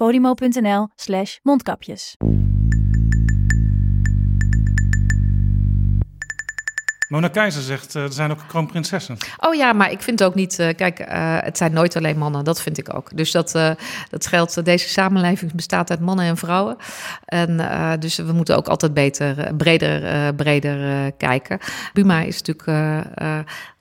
podimo.nl slash mondkapjes. Mona Keizer zegt, eh, er zijn ook kroonprinsessen. Oh ja, maar ik vind ook niet. eh, kijk, eh, het zijn nooit alleen mannen. Dat vind ik ook. Dus dat, eh, dat geldt. Deze samenleving bestaat uit mannen en vrouwen. En eh, dus we moeten ook altijd beter, breder, eh, breder eh, kijken. Buma is natuurlijk.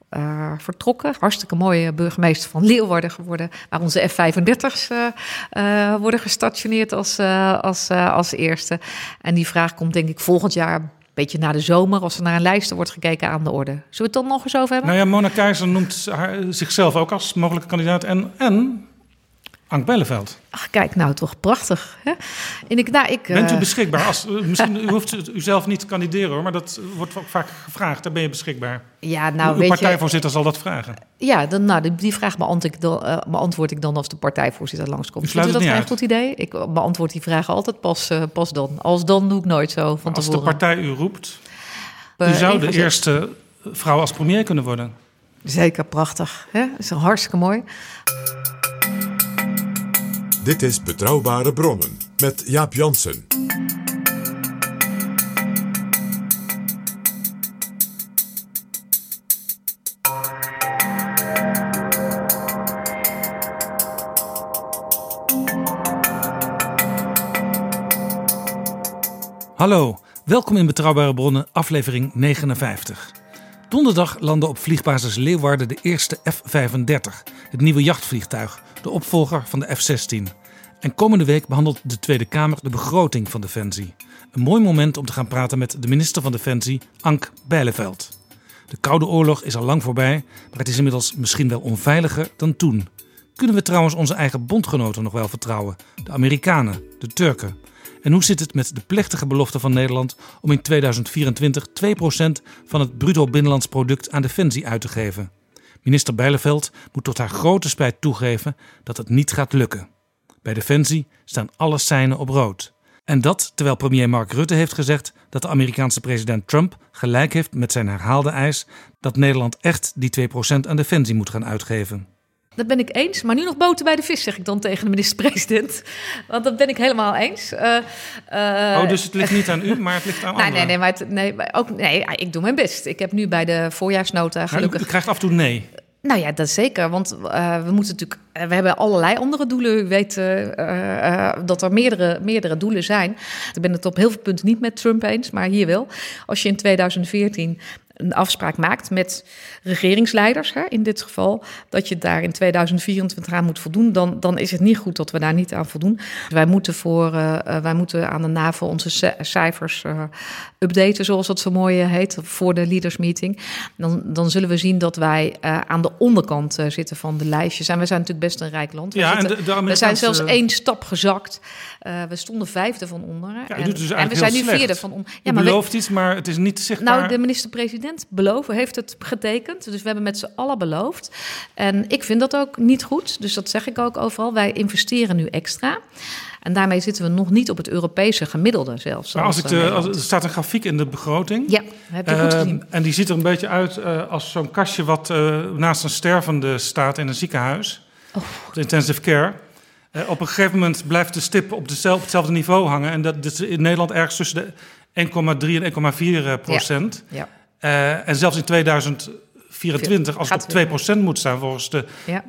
Eh, vertrokken. Hartstikke mooie burgemeester van Leeuwarden geworden. Waar onze F-35's eh, eh, worden gestationeerd als, als, als eerste. En die vraag komt denk ik volgend jaar een beetje na de zomer... als er naar een lijst wordt gekeken aan de orde. Zullen we het dan nog eens over hebben? Nou ja, Mona Keizer noemt haar, zichzelf ook als mogelijke kandidaat. En, en Ank Belleveld. Ach, kijk nou toch, prachtig. Hè? En ik, nou, ik, Bent u eh, beschikbaar? Als, misschien, u hoeft u zelf niet te kandideren hoor, maar dat wordt vaak gevraagd. Dan ben je beschikbaar. Ja, nou Uw weet je... partijvoorzitter zal dat vragen. Ja, dan, nou, die, die vraag beantwoord ik, dan, eh, beantwoord ik dan als de partijvoorzitter langskomt. U sluit Vindt u dat een goed idee? Ik beantwoord die vragen altijd pas, eh, pas dan. Als dan doe ik nooit zo van Als de tevoren. partij u roept, u zou de eerste vrouw als premier kunnen worden. Zeker, prachtig. Hè? Dat is hartstikke mooi. Dit is Betrouwbare Bronnen met Jaap Jansen. Hallo, welkom in Betrouwbare Bronnen, aflevering 59. Donderdag landde op vliegbasis Leeuwarden de eerste F-35, het nieuwe jachtvliegtuig, de opvolger van de F-16. En komende week behandelt de Tweede Kamer de begroting van Defensie. Een mooi moment om te gaan praten met de minister van Defensie, Ank Bijleveld. De Koude Oorlog is al lang voorbij, maar het is inmiddels misschien wel onveiliger dan toen. Kunnen we trouwens onze eigen bondgenoten nog wel vertrouwen? De Amerikanen, de Turken. En hoe zit het met de plechtige belofte van Nederland om in 2024 2% van het bruto binnenlands product aan defensie uit te geven? Minister Bijleveld moet tot haar grote spijt toegeven dat het niet gaat lukken. Bij Defensie staan alle seinen op rood. En dat terwijl premier Mark Rutte heeft gezegd dat de Amerikaanse president Trump gelijk heeft met zijn herhaalde eis dat Nederland echt die 2% aan defensie moet gaan uitgeven. Dat ben ik eens. Maar nu nog boter bij de vis, zeg ik dan tegen de minister-president. Want dat ben ik helemaal eens. Eh, eh, oh, dus het ligt niet aan u, maar het ligt aan Nee, anderen. nee, nee, maar het, nee, maar ook, nee, ik doe mijn best. Ik heb nu bij de voorjaarsnota Maar gelukkig... u krijgt af en toe nee. Nou ja, dat zeker. Want eh, we moeten natuurlijk. eh, we hebben allerlei andere doelen. U weet eh, dat er meerdere, meerdere doelen zijn. Ik ben het op heel veel punten niet met Trump eens, maar hier wel. Als je in 2014 een afspraak maakt met regeringsleiders, hè, in dit geval, dat je daar in 2024 aan moet voldoen, dan, dan is het niet goed dat we daar niet aan voldoen. Wij moeten, voor, eh, eh, wij moeten aan de NAVO onze cijfers eh, updaten, zoals dat zo mooi heet, voor de leaders meeting. Dan, dan zullen we zien dat wij aan de onderkant zitten van de lijstjes. En we zijn natuurlijk best een rijk land. We, Ja, en zitten- de- de we zijn zelfs één stap gezakt. Eh, we stonden vijfde van onderen. Ja, en, dus en we zijn nu vierde van onder. U maar we- belooft iets, maar het is niet zichtbaar. nou, de minister-president beloven, heeft het getekend. Dus we hebben met z'n allen beloofd. En ik vind dat ook niet goed. Dus dat zeg ik ook overal. Wij investeren nu extra. En daarmee zitten we nog niet op het Europese gemiddelde zelfs. Maar als ik de, eh, als, er staat een grafiek in de begroting. Ja, heb je goed Ehm. En die ziet er een beetje uit eh, als zo'n kastje wat eh, naast een stervende staat in een ziekenhuis. Oh. De intensive care. Eh, op een gegeven moment blijft de stip op, dezelfde, op hetzelfde niveau hangen. En dat, is in Nederland ergens tussen de 1,3 en 1,4 eh, procent. Ja. Eh, en zelfs in 2024, als het op 2 procent moet staan volgens de Ja.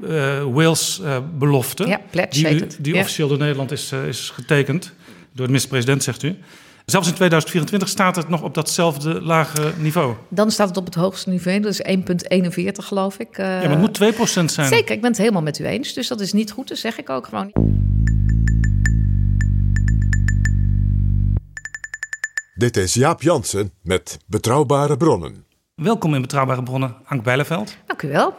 Wales-belofte. Ja, pledge die die officieel door Nederland is, is getekend. Door de minister-president, zegt u. Zelfs in 2024 staat het nog op datzelfde lage niveau. Dan staat het op het hoogste niveau, dat is 1,41 geloof ik. Uh, ja, maar het moet 2% zijn. Zeker, ik ben het helemaal met u eens. Dus dat is niet goed, dat zeg ik ook gewoon. Dit is Jaap Jansen met Betrouwbare Bronnen. Welkom in Betrouwbare Bronnen, Ank Bijleveld. Dank u wel.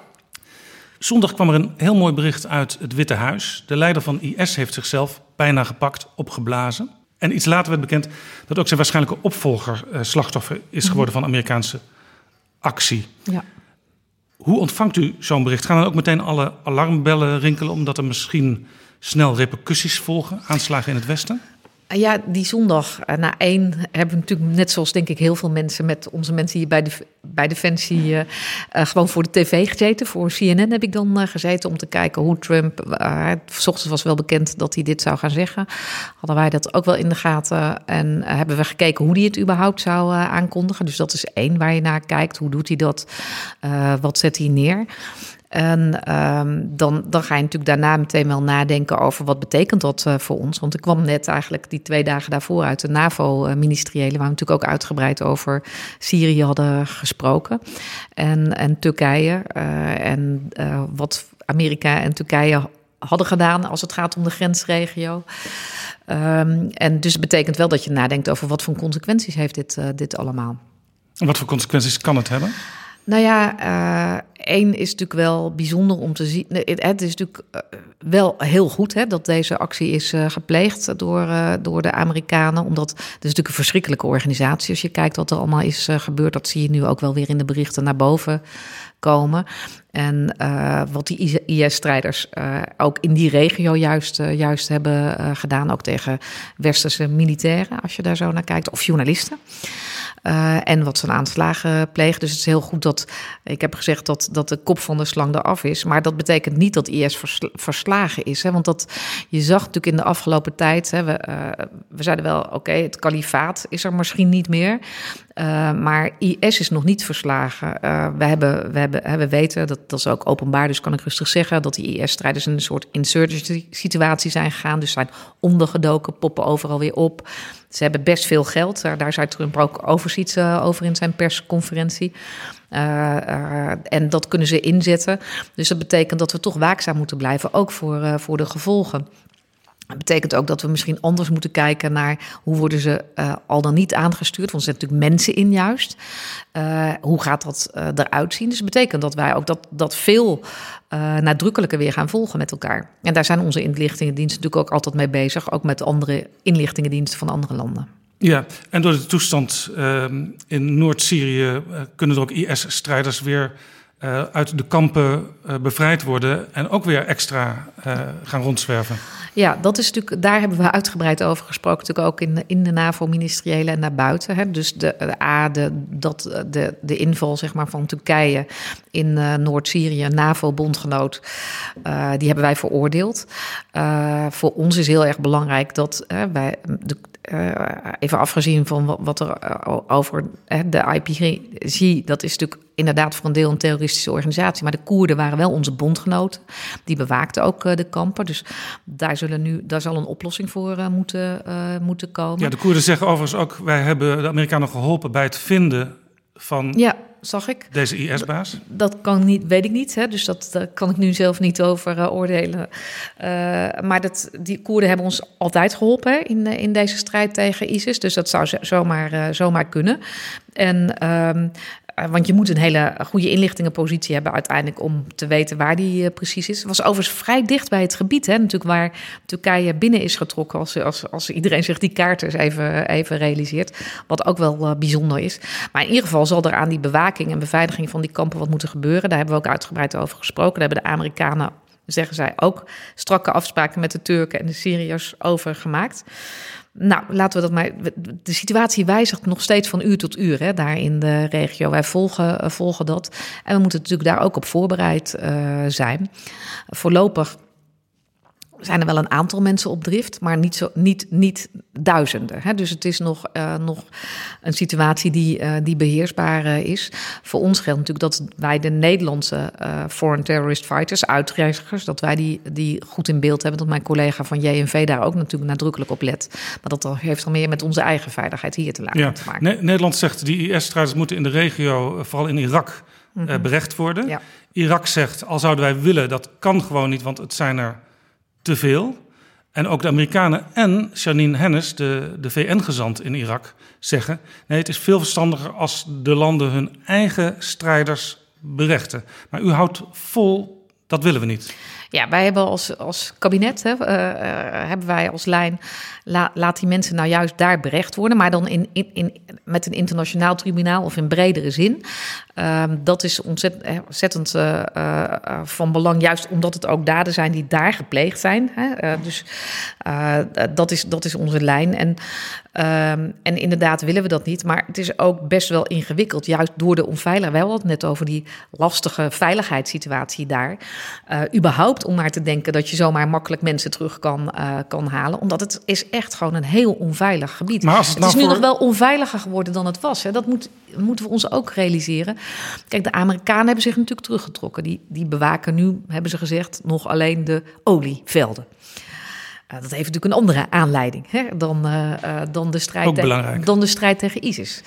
Zondag kwam er een heel mooi bericht uit het Witte Huis. De leider van IS heeft zichzelf bijna gepakt, opgeblazen. En iets later werd bekend dat ook zijn waarschijnlijke opvolger uh, slachtoffer is geworden van Amerikaanse actie. Ja. Hoe ontvangt u zo'n bericht? Gaan dan ook meteen alle alarmbellen rinkelen omdat er misschien snel repercussies volgen, aanslagen in het Westen? Ja, die zondag eh, na één hebben we natuurlijk, net zoals denk ik heel veel mensen met onze mensen hier bij, de, bij Defensie, uh, gewoon voor de tv gezeten. Voor CNN heb ik dan gezeten om te kijken hoe Trump. S ochtends was wel bekend dat hij dit zou gaan zeggen. Hadden wij dat ook wel in de gaten. En hebben we gekeken hoe hij het überhaupt zou aankondigen. Dus dat is één waar je naar kijkt. Hoe doet hij dat? wat zet hij neer? En um, dan, dan ga je natuurlijk daarna meteen wel nadenken over wat betekent dat uh, voor ons. Want ik kwam net eigenlijk die twee dagen daarvoor uit de NAVO-ministeriële, waar we natuurlijk ook uitgebreid over Syrië hadden gesproken. En, en Turkije. Uh, en uh, wat Amerika en Turkije hadden gedaan als het gaat om de grensregio. Um, en dus het betekent wel dat je nadenkt over wat voor consequenties heeft dit, dit allemaal. En wat voor consequenties kan het hebben? Nou ja, uh, één is natuurlijk wel bijzonder om te zien. Het is natuurlijk uh, wel heel goed hè, dat deze actie is uh, gepleegd door, door de Amerikanen. Omdat het is natuurlijk een verschrikkelijke organisatie. Als je kijkt wat er allemaal is gebeurd, dat zie je nu ook wel weer in de berichten naar boven komen. En wat die IS-strijders ook in die regio juist, juist hebben gedaan, ook tegen westerse militairen, als je daar zo naar kijkt, of journalisten. Uh, en wat zijn aanslagen pleegt. Dus het is heel goed dat. Ik heb gezegd dat, dat de kop van de slang eraf is. Maar dat betekent niet dat IS verslagen is. Hè? Want dat, je zag natuurlijk in de afgelopen tijd. Hè, we, uh, we zeiden wel: oké, het kalifaat is er misschien niet meer. Uh, maar IS is nog niet verslagen. we, hebben, we, hebben, we weten, dat, dat is ook openbaar, dus kan ik rustig zeggen, dat die IS-strijders in een soort insurgency-situatie zijn gegaan. Dus zijn ondergedoken, poppen overal weer op. Ze hebben best veel geld. Daar zei Trump ook overziet over in zijn persconferentie. En dat kunnen ze inzetten. Dus dat betekent dat we toch waakzaam moeten blijven, ook voor, voor de gevolgen. Dat betekent ook dat we misschien anders moeten kijken naar hoe worden ze uh, al dan niet aangestuurd. Want er zitten natuurlijk mensen in juist. Uh, hoe gaat dat uh, eruit zien? Dus dat betekent dat wij ook dat, dat veel nadrukkelijker weer gaan volgen met elkaar. En daar zijn onze inlichtingendiensten natuurlijk ook altijd mee bezig. Ook met andere inlichtingendiensten van andere landen. Ja, en door de toestand ehm, in Noord-Syrië kunnen er ook IS-strijders weer uh, uit de kampen uh, bevrijd worden en ook weer extra uh, gaan rondzwerven. Ja, dat is natuurlijk, daar hebben we uitgebreid over gesproken, natuurlijk ook in, in de NAVO-ministeriële en naar buiten. Hè. Dus de, A, de, dat, de, de inval zeg maar, van Turkije in Noord-Syrië, NAVO-bondgenoot, die hebben wij veroordeeld. voor ons is heel erg belangrijk dat wij de, even afgezien van wat, er uh, over de IPG, dat is natuurlijk inderdaad voor een deel een terroristische organisatie. Maar de Koerden waren wel onze bondgenoten. Die bewaakten ook de kampen. Dus daar, zullen nu, daar zal een oplossing voor moeten, moeten komen. Ja, de Koerden zeggen overigens ook: wij hebben de Amerikanen geholpen bij het vinden van. Ja zag ik. Deze IS-baas? Dat kan niet, weet ik niet. Hè? Dus dat, daar kan ik nu zelf niet over uh, oordelen. Uh, maar dat, die Koerden hebben ons altijd geholpen in, in deze strijd tegen ISIS. Dus dat zou zomaar, zomaar kunnen. En um, eh, want je moet een hele goede inlichtingenpositie hebben uiteindelijk om te weten waar die uh, precies is. Het was overigens vrij dicht bij het gebied, hè, natuurlijk waar Turkije binnen is getrokken. Als, als, als iedereen zich die kaarten eens even, even realiseert. Wat ook wel uh, bijzonder is. Maar in ieder geval zal er aan die bewaking en beveiliging van die kampen wat moeten gebeuren. Daar hebben we ook uitgebreid over gesproken. Daar hebben de Amerikanen zeggen zij ook strakke afspraken met de Turken en de Syriërs over gemaakt. Nou, laten we dat maar. De situatie wijzigt nog steeds van uur tot uur hè, daar in de regio. Wij volgen, uh, volgen dat. En we moeten natuurlijk daar ook op voorbereid uh, zijn. Voorlopig zijn er wel een aantal mensen op drift, maar niet, zo, niet, niet duizenden. Hè? Dus het is nog, uh, nog een situatie die, uh, die beheersbaar uh, is. Voor ons geldt natuurlijk dat wij de Nederlandse foreign terrorist fighters, uitreizigers, dat wij die, die goed in beeld hebben. Dat mijn collega van JNV daar ook natuurlijk nadrukkelijk op let. Maar dat heeft al meer met onze eigen veiligheid hier te, laten, ja. te maken. Ne Nederland zegt die IS-strijders moeten in de regio, vooral in Irak, mm -hmm. berecht worden. Ja. Irak zegt, al zouden wij willen, dat kan gewoon niet, want het zijn er te veel. En ook de Amerikanen en Janine Hennis, de, de VN-gezant in Irak, zeggen: nee, het is veel verstandiger als de landen hun eigen strijders berechten. Maar u houdt vol, dat willen we niet. Ja, wij hebben als, als kabinet, hè, uh, uh, hebben wij als lijn, la, laat die mensen nou juist daar berecht worden, maar dan in, in, in, met een internationaal tribunaal of in bredere zin. Uh, dat is ontzettend, ontzettend van belang, juist omdat het ook daden zijn die daar gepleegd zijn. Hè. dus dat, is, dat is onze lijn. En, ehm, en inderdaad willen we dat niet, maar het is ook best wel ingewikkeld, juist door de onveiligheid. We hadden het net over die lastige veiligheidssituatie daar. überhaupt om maar te denken dat je zomaar makkelijk mensen terug kan, kan halen, omdat het is echt gewoon een heel onveilig gebied. Maar als het, het nou is nu nog wel onveiliger geworden dan het was. Hè. Dat moet, moeten we ons ook realiseren. Kijk, de Amerikanen hebben zich natuurlijk teruggetrokken. Die, die bewaken nu, hebben ze gezegd, nog alleen de olievelden. Uh, dat heeft natuurlijk een andere aanleiding hè, dan, uh, uh, dan, de strijd tegen, dan de strijd tegen ISIS.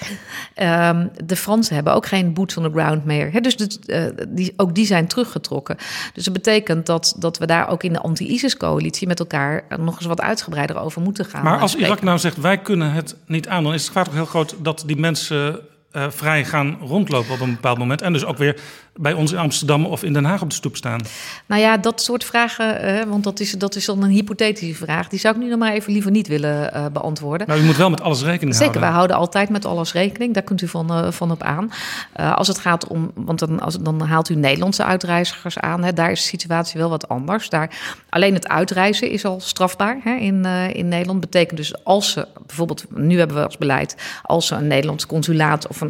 Um, de Fransen hebben ook geen boots on the ground meer. Hè, dus de, die, ook die zijn teruggetrokken. Dus dat betekent dat, dat we daar ook in de anti-ISIS-coalitie met elkaar nog eens wat uitgebreider over moeten gaan. Maar als Irak nou zegt, wij kunnen het niet aan, dan is het gevaar toch heel groot dat die mensen uh, vrij gaan rondlopen op een bepaald moment. En dus ook weer bij ons in Amsterdam of in Den Haag op de stoep staan. Nou ja, dat soort vragen, uh, want dat is, dat is dan een hypothetische vraag. Die zou ik nu nog maar even liever niet willen uh, beantwoorden. Nou, u moet wel met alles rekening Zeker, houden. wij houden altijd met alles rekening. Daar kunt u van, van op aan. als het gaat om, want dan, als, dan haalt u Nederlandse uitreizigers aan. Hè, daar is de situatie wel wat anders. Daar, alleen het uitreizen is al strafbaar hè, in, in Nederland. Betekent dus als ze, bijvoorbeeld, nu hebben we als beleid, als ze een Nederlands consulaat of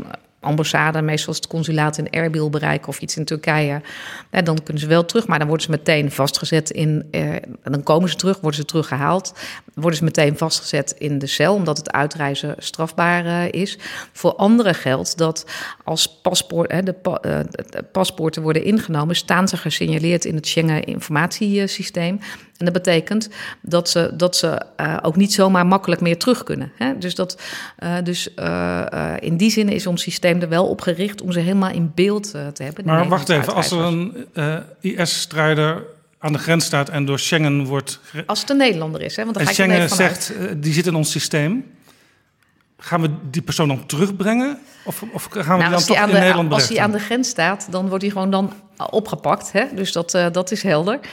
ambassade, meestal het consulaat in Erbil bereiken of iets in Turkije, ja, dan kunnen ze wel terug, maar dan worden ze meteen vastgezet in, eh, dan komen ze terug, worden ze teruggehaald, worden ze meteen vastgezet in de cel, omdat het uitreizen strafbaar uh, is. Voor anderen geldt dat als paspoort, hè, de, pa, de paspoorten worden ingenomen, staan ze gesignaleerd in het Schengen informatiesysteem. En dat betekent dat ze, dat ze uh, ook niet zomaar makkelijk meer terug kunnen. Hè? Dus, dat, uh, dus uh, in die zin is ons systeem er wel op gericht om ze helemaal in beeld te hebben. Maar wacht even, als er een IS-strijder aan de grens staat en door Schengen wordt. Als het een Nederlander is, hè? Want dan en ga Schengen ik zegt, die zit in ons systeem. Gaan we die persoon dan terugbrengen? Of, of gaan we nou, die dan toch in de, Nederland Als hij aan de grens staat, dan wordt hij gewoon dan opgepakt. Hè? Dus dat, uh, dat is helder. Uh,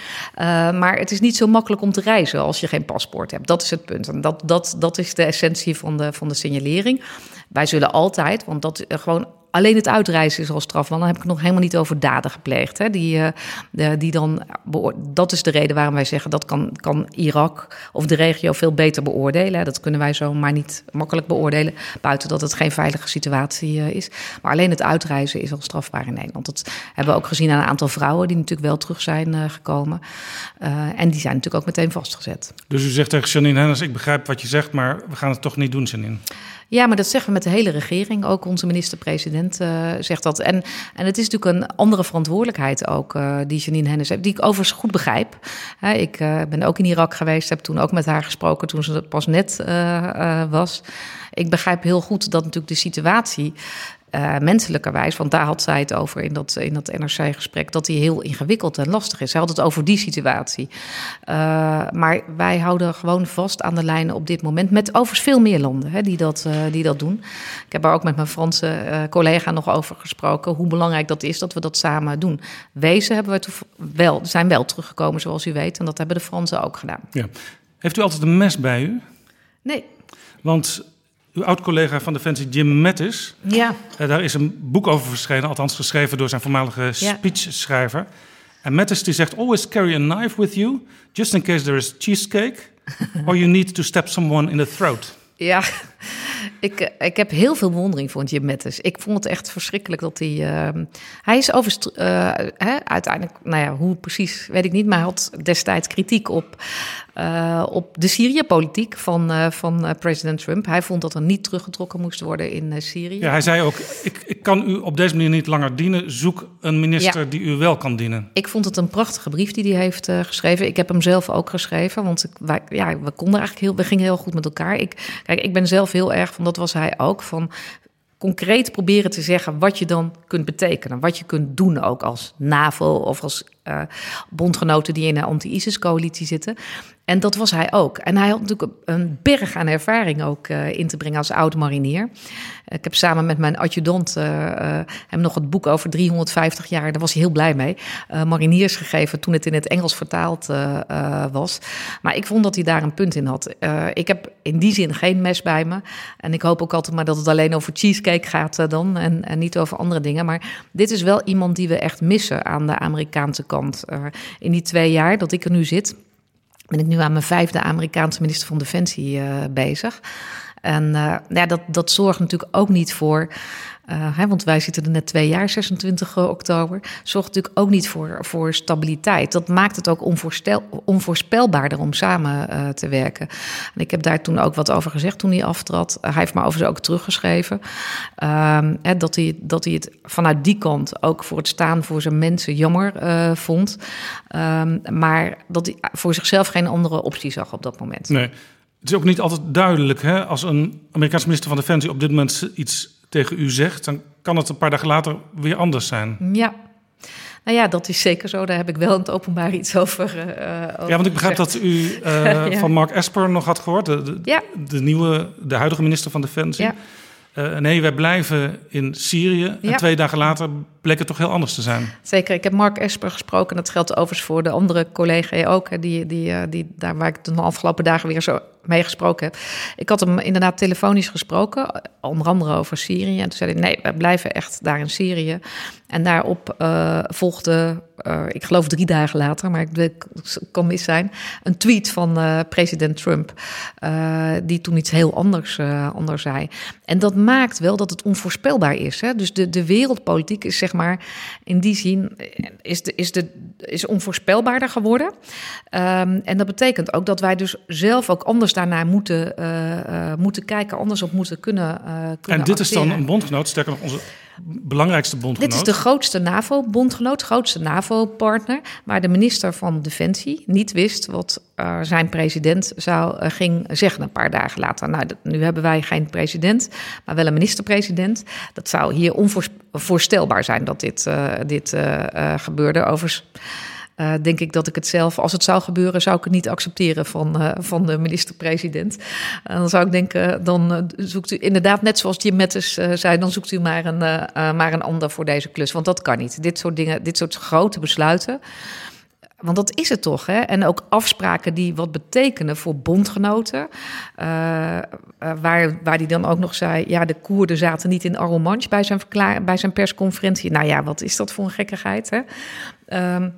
maar het is niet zo makkelijk om te reizen als je geen paspoort hebt. Dat is het punt. En dat, dat, dat is de essentie van de, van de signalering. Wij zullen altijd, want dat uh, gewoon alleen het uitreizen is al straf. Want dan heb ik het nog helemaal niet over daden gepleegd. Hè? Die, de, die dan, dat is de reden waarom wij zeggen dat kan, kan Irak of de regio veel beter beoordelen. Dat kunnen wij zo maar niet makkelijk beoordelen. Buiten dat het geen veilige situatie uh, is. Maar alleen het uitreizen is al strafbaar in Nederland. Dat hebben we ook gezien aan een aantal vrouwen die natuurlijk wel terug zijn uh, gekomen. en die zijn natuurlijk ook meteen vastgezet. Dus u zegt tegen Janine Hennis, ik begrijp wat je zegt, maar we gaan het toch niet doen, Janine. Ja, maar dat zeggen we met de hele regering. Ook onze minister-president uh, zegt dat. En, en het is natuurlijk een andere verantwoordelijkheid ook uh, die Janine Hennis heeft, die ik overigens goed begrijp. Ik uh, ben ook in Irak geweest, heb toen ook met haar gesproken toen ze pas net was. Ik begrijp heel goed dat natuurlijk de situatie uh, menselijkerwijs, want daar had zij het over in dat, in dat NRC-gesprek, dat die heel ingewikkeld en lastig is. Zij had het over die situatie. Uh, maar wij houden gewoon vast aan de lijnen op dit moment, met overigens veel meer landen hè, die, dat, uh, die dat doen. Ik heb er ook met mijn Franse collega nog over gesproken, hoe belangrijk dat is dat we dat samen doen. Wezen hebben we wel, zijn wel teruggekomen, zoals u weet, en dat hebben de Fransen ook gedaan. Ja. Heeft u altijd een mes bij u? Nee. Want uw oud-collega van Defensie, Jim Mattis. Ja. Uh, daar is een boek over verschenen, althans geschreven door zijn voormalige Ja. speechschrijver. En Mattis die zegt: Always carry a knife with you, just in case there is cheesecake or you need to stab someone in the throat. Ja, ik, eh, ik heb heel veel bewondering voor Jim Mattis. Ik vond het echt verschrikkelijk dat hij... Uh, hij is overigens uh, hè, uiteindelijk... Nou ja, hoe precies, weet ik niet. Maar hij had destijds kritiek op uh, op de Syrië-politiek van, van president Trump. Hij vond dat er niet teruggetrokken moest worden in Syrië. Ja, hij zei ook: ik, ik kan u op deze manier niet langer dienen. Zoek een minister ja. die u wel kan dienen. Ik vond het een prachtige brief die hij heeft geschreven. Ik heb hem zelf ook geschreven, want ik, wij, ja, we konden eigenlijk heel, we gingen heel goed met elkaar. Ik, kijk, ik ben zelf heel erg van, dat was hij ook, van concreet proberen te zeggen wat je dan kunt betekenen. Wat je kunt doen ook als NAVO of als uh, bondgenoten die in een anti-ISIS-coalitie zitten. En dat was hij ook. En hij had natuurlijk een berg aan ervaring ook uh, in te brengen als oud-marinier. Ik heb samen met mijn adjudant uh, hem nog het boek over 350 jaar, daar was hij heel blij mee, mariniers gegeven toen het in het Engels vertaald was. Maar ik vond dat hij daar een punt in had. ik heb in die zin geen mes bij me. En ik hoop ook altijd maar dat het alleen over cheesecake gaat dan en, en niet over andere dingen. Maar dit is wel iemand die we echt missen aan de Amerikaanse kant. In die twee jaar dat ik er nu zit ben ik nu aan mijn vijfde Amerikaanse minister van Defensie uh, bezig. En uh, ja, dat, dat zorgt natuurlijk ook niet voor uh, hè, want wij zitten er net twee jaar, 26 oktober. Zorgt natuurlijk ook niet voor, voor stabiliteit. Dat maakt het ook onvoorspelbaarder om samen uh, te werken. En ik heb daar toen ook wat over gezegd toen hij aftrad. hij heeft me overigens ook teruggeschreven. Uh, hè, dat, hij, dat hij het vanuit die kant ook voor het staan voor zijn mensen jammer vond. Ehm, maar dat hij voor zichzelf geen andere optie zag op dat moment. Nee. Het is ook niet altijd duidelijk hè, als een Amerikaanse minister van Defensie op dit moment iets tegen u zegt, dan kan het een paar dagen later weer anders zijn. Ja. Nou ja, dat is zeker zo. Daar heb ik wel in het openbaar iets over. Uh, over ja, want ik begrijp dat u uh, ja. van Mark Esper nog had gehoord, de, de, ja. de, nieuwe, de huidige minister van Defensie. Ja. Uh, nee, wij blijven in Syrië. En twee dagen later bleek het toch heel anders te zijn. Zeker. Ik heb Mark Esper gesproken. Dat geldt overigens voor de andere collega ook. Die, die, die, daar waar ik de afgelopen dagen weer zo mee gesproken heb. Ik had hem inderdaad telefonisch gesproken, onder andere over Syrië. En toen zei hij, nee, we blijven echt daar in Syrië. En daarop uh, volgde, uh, ik geloof drie dagen later, maar ik, kan mis zijn, een tweet van uh, president Trump, die toen iets heel anders, anders zei. En dat maakt wel dat het onvoorspelbaar is. Hè? Dus de, de wereldpolitiek is zeg maar in die zin is, de, is, de, is onvoorspelbaarder geworden. Um, en dat betekent ook dat wij dus zelf ook anders daarnaar moeten, uh, uh, moeten kijken, anders op moeten kunnen. Uh, kunnen en dit is dan een bondgenoot, sterker nog onze belangrijkste bondgenoot. Dit is de grootste NAVO-bondgenoot, grootste NAVO-partner, waar de minister van Defensie niet wist wat zijn president zou, ging zeggen een paar dagen later. Nou, nu hebben wij geen president, maar wel een minister-president. Dat zou hier onvoorstelbaar zijn dat dit, dit gebeurde. Overigens uh, denk ik dat ik het zelf, als het zou gebeuren, zou ik het niet accepteren van, uh, van de minister-president. Uh, dan zou ik denken, dan zoekt u inderdaad, net zoals Jim Mattis zei, dan zoekt u maar een, maar een ander voor deze klus. Want dat kan niet. Dit soort dingen, dit soort grote besluiten. Want dat is het toch, hè? En ook afspraken die wat betekenen voor bondgenoten. waar, waar die dan ook nog zei... ja, de Koerden zaten niet in Arromanche bij zijn, bij zijn persconferentie. Nou ja, wat is dat voor een gekkigheid, hè? Um,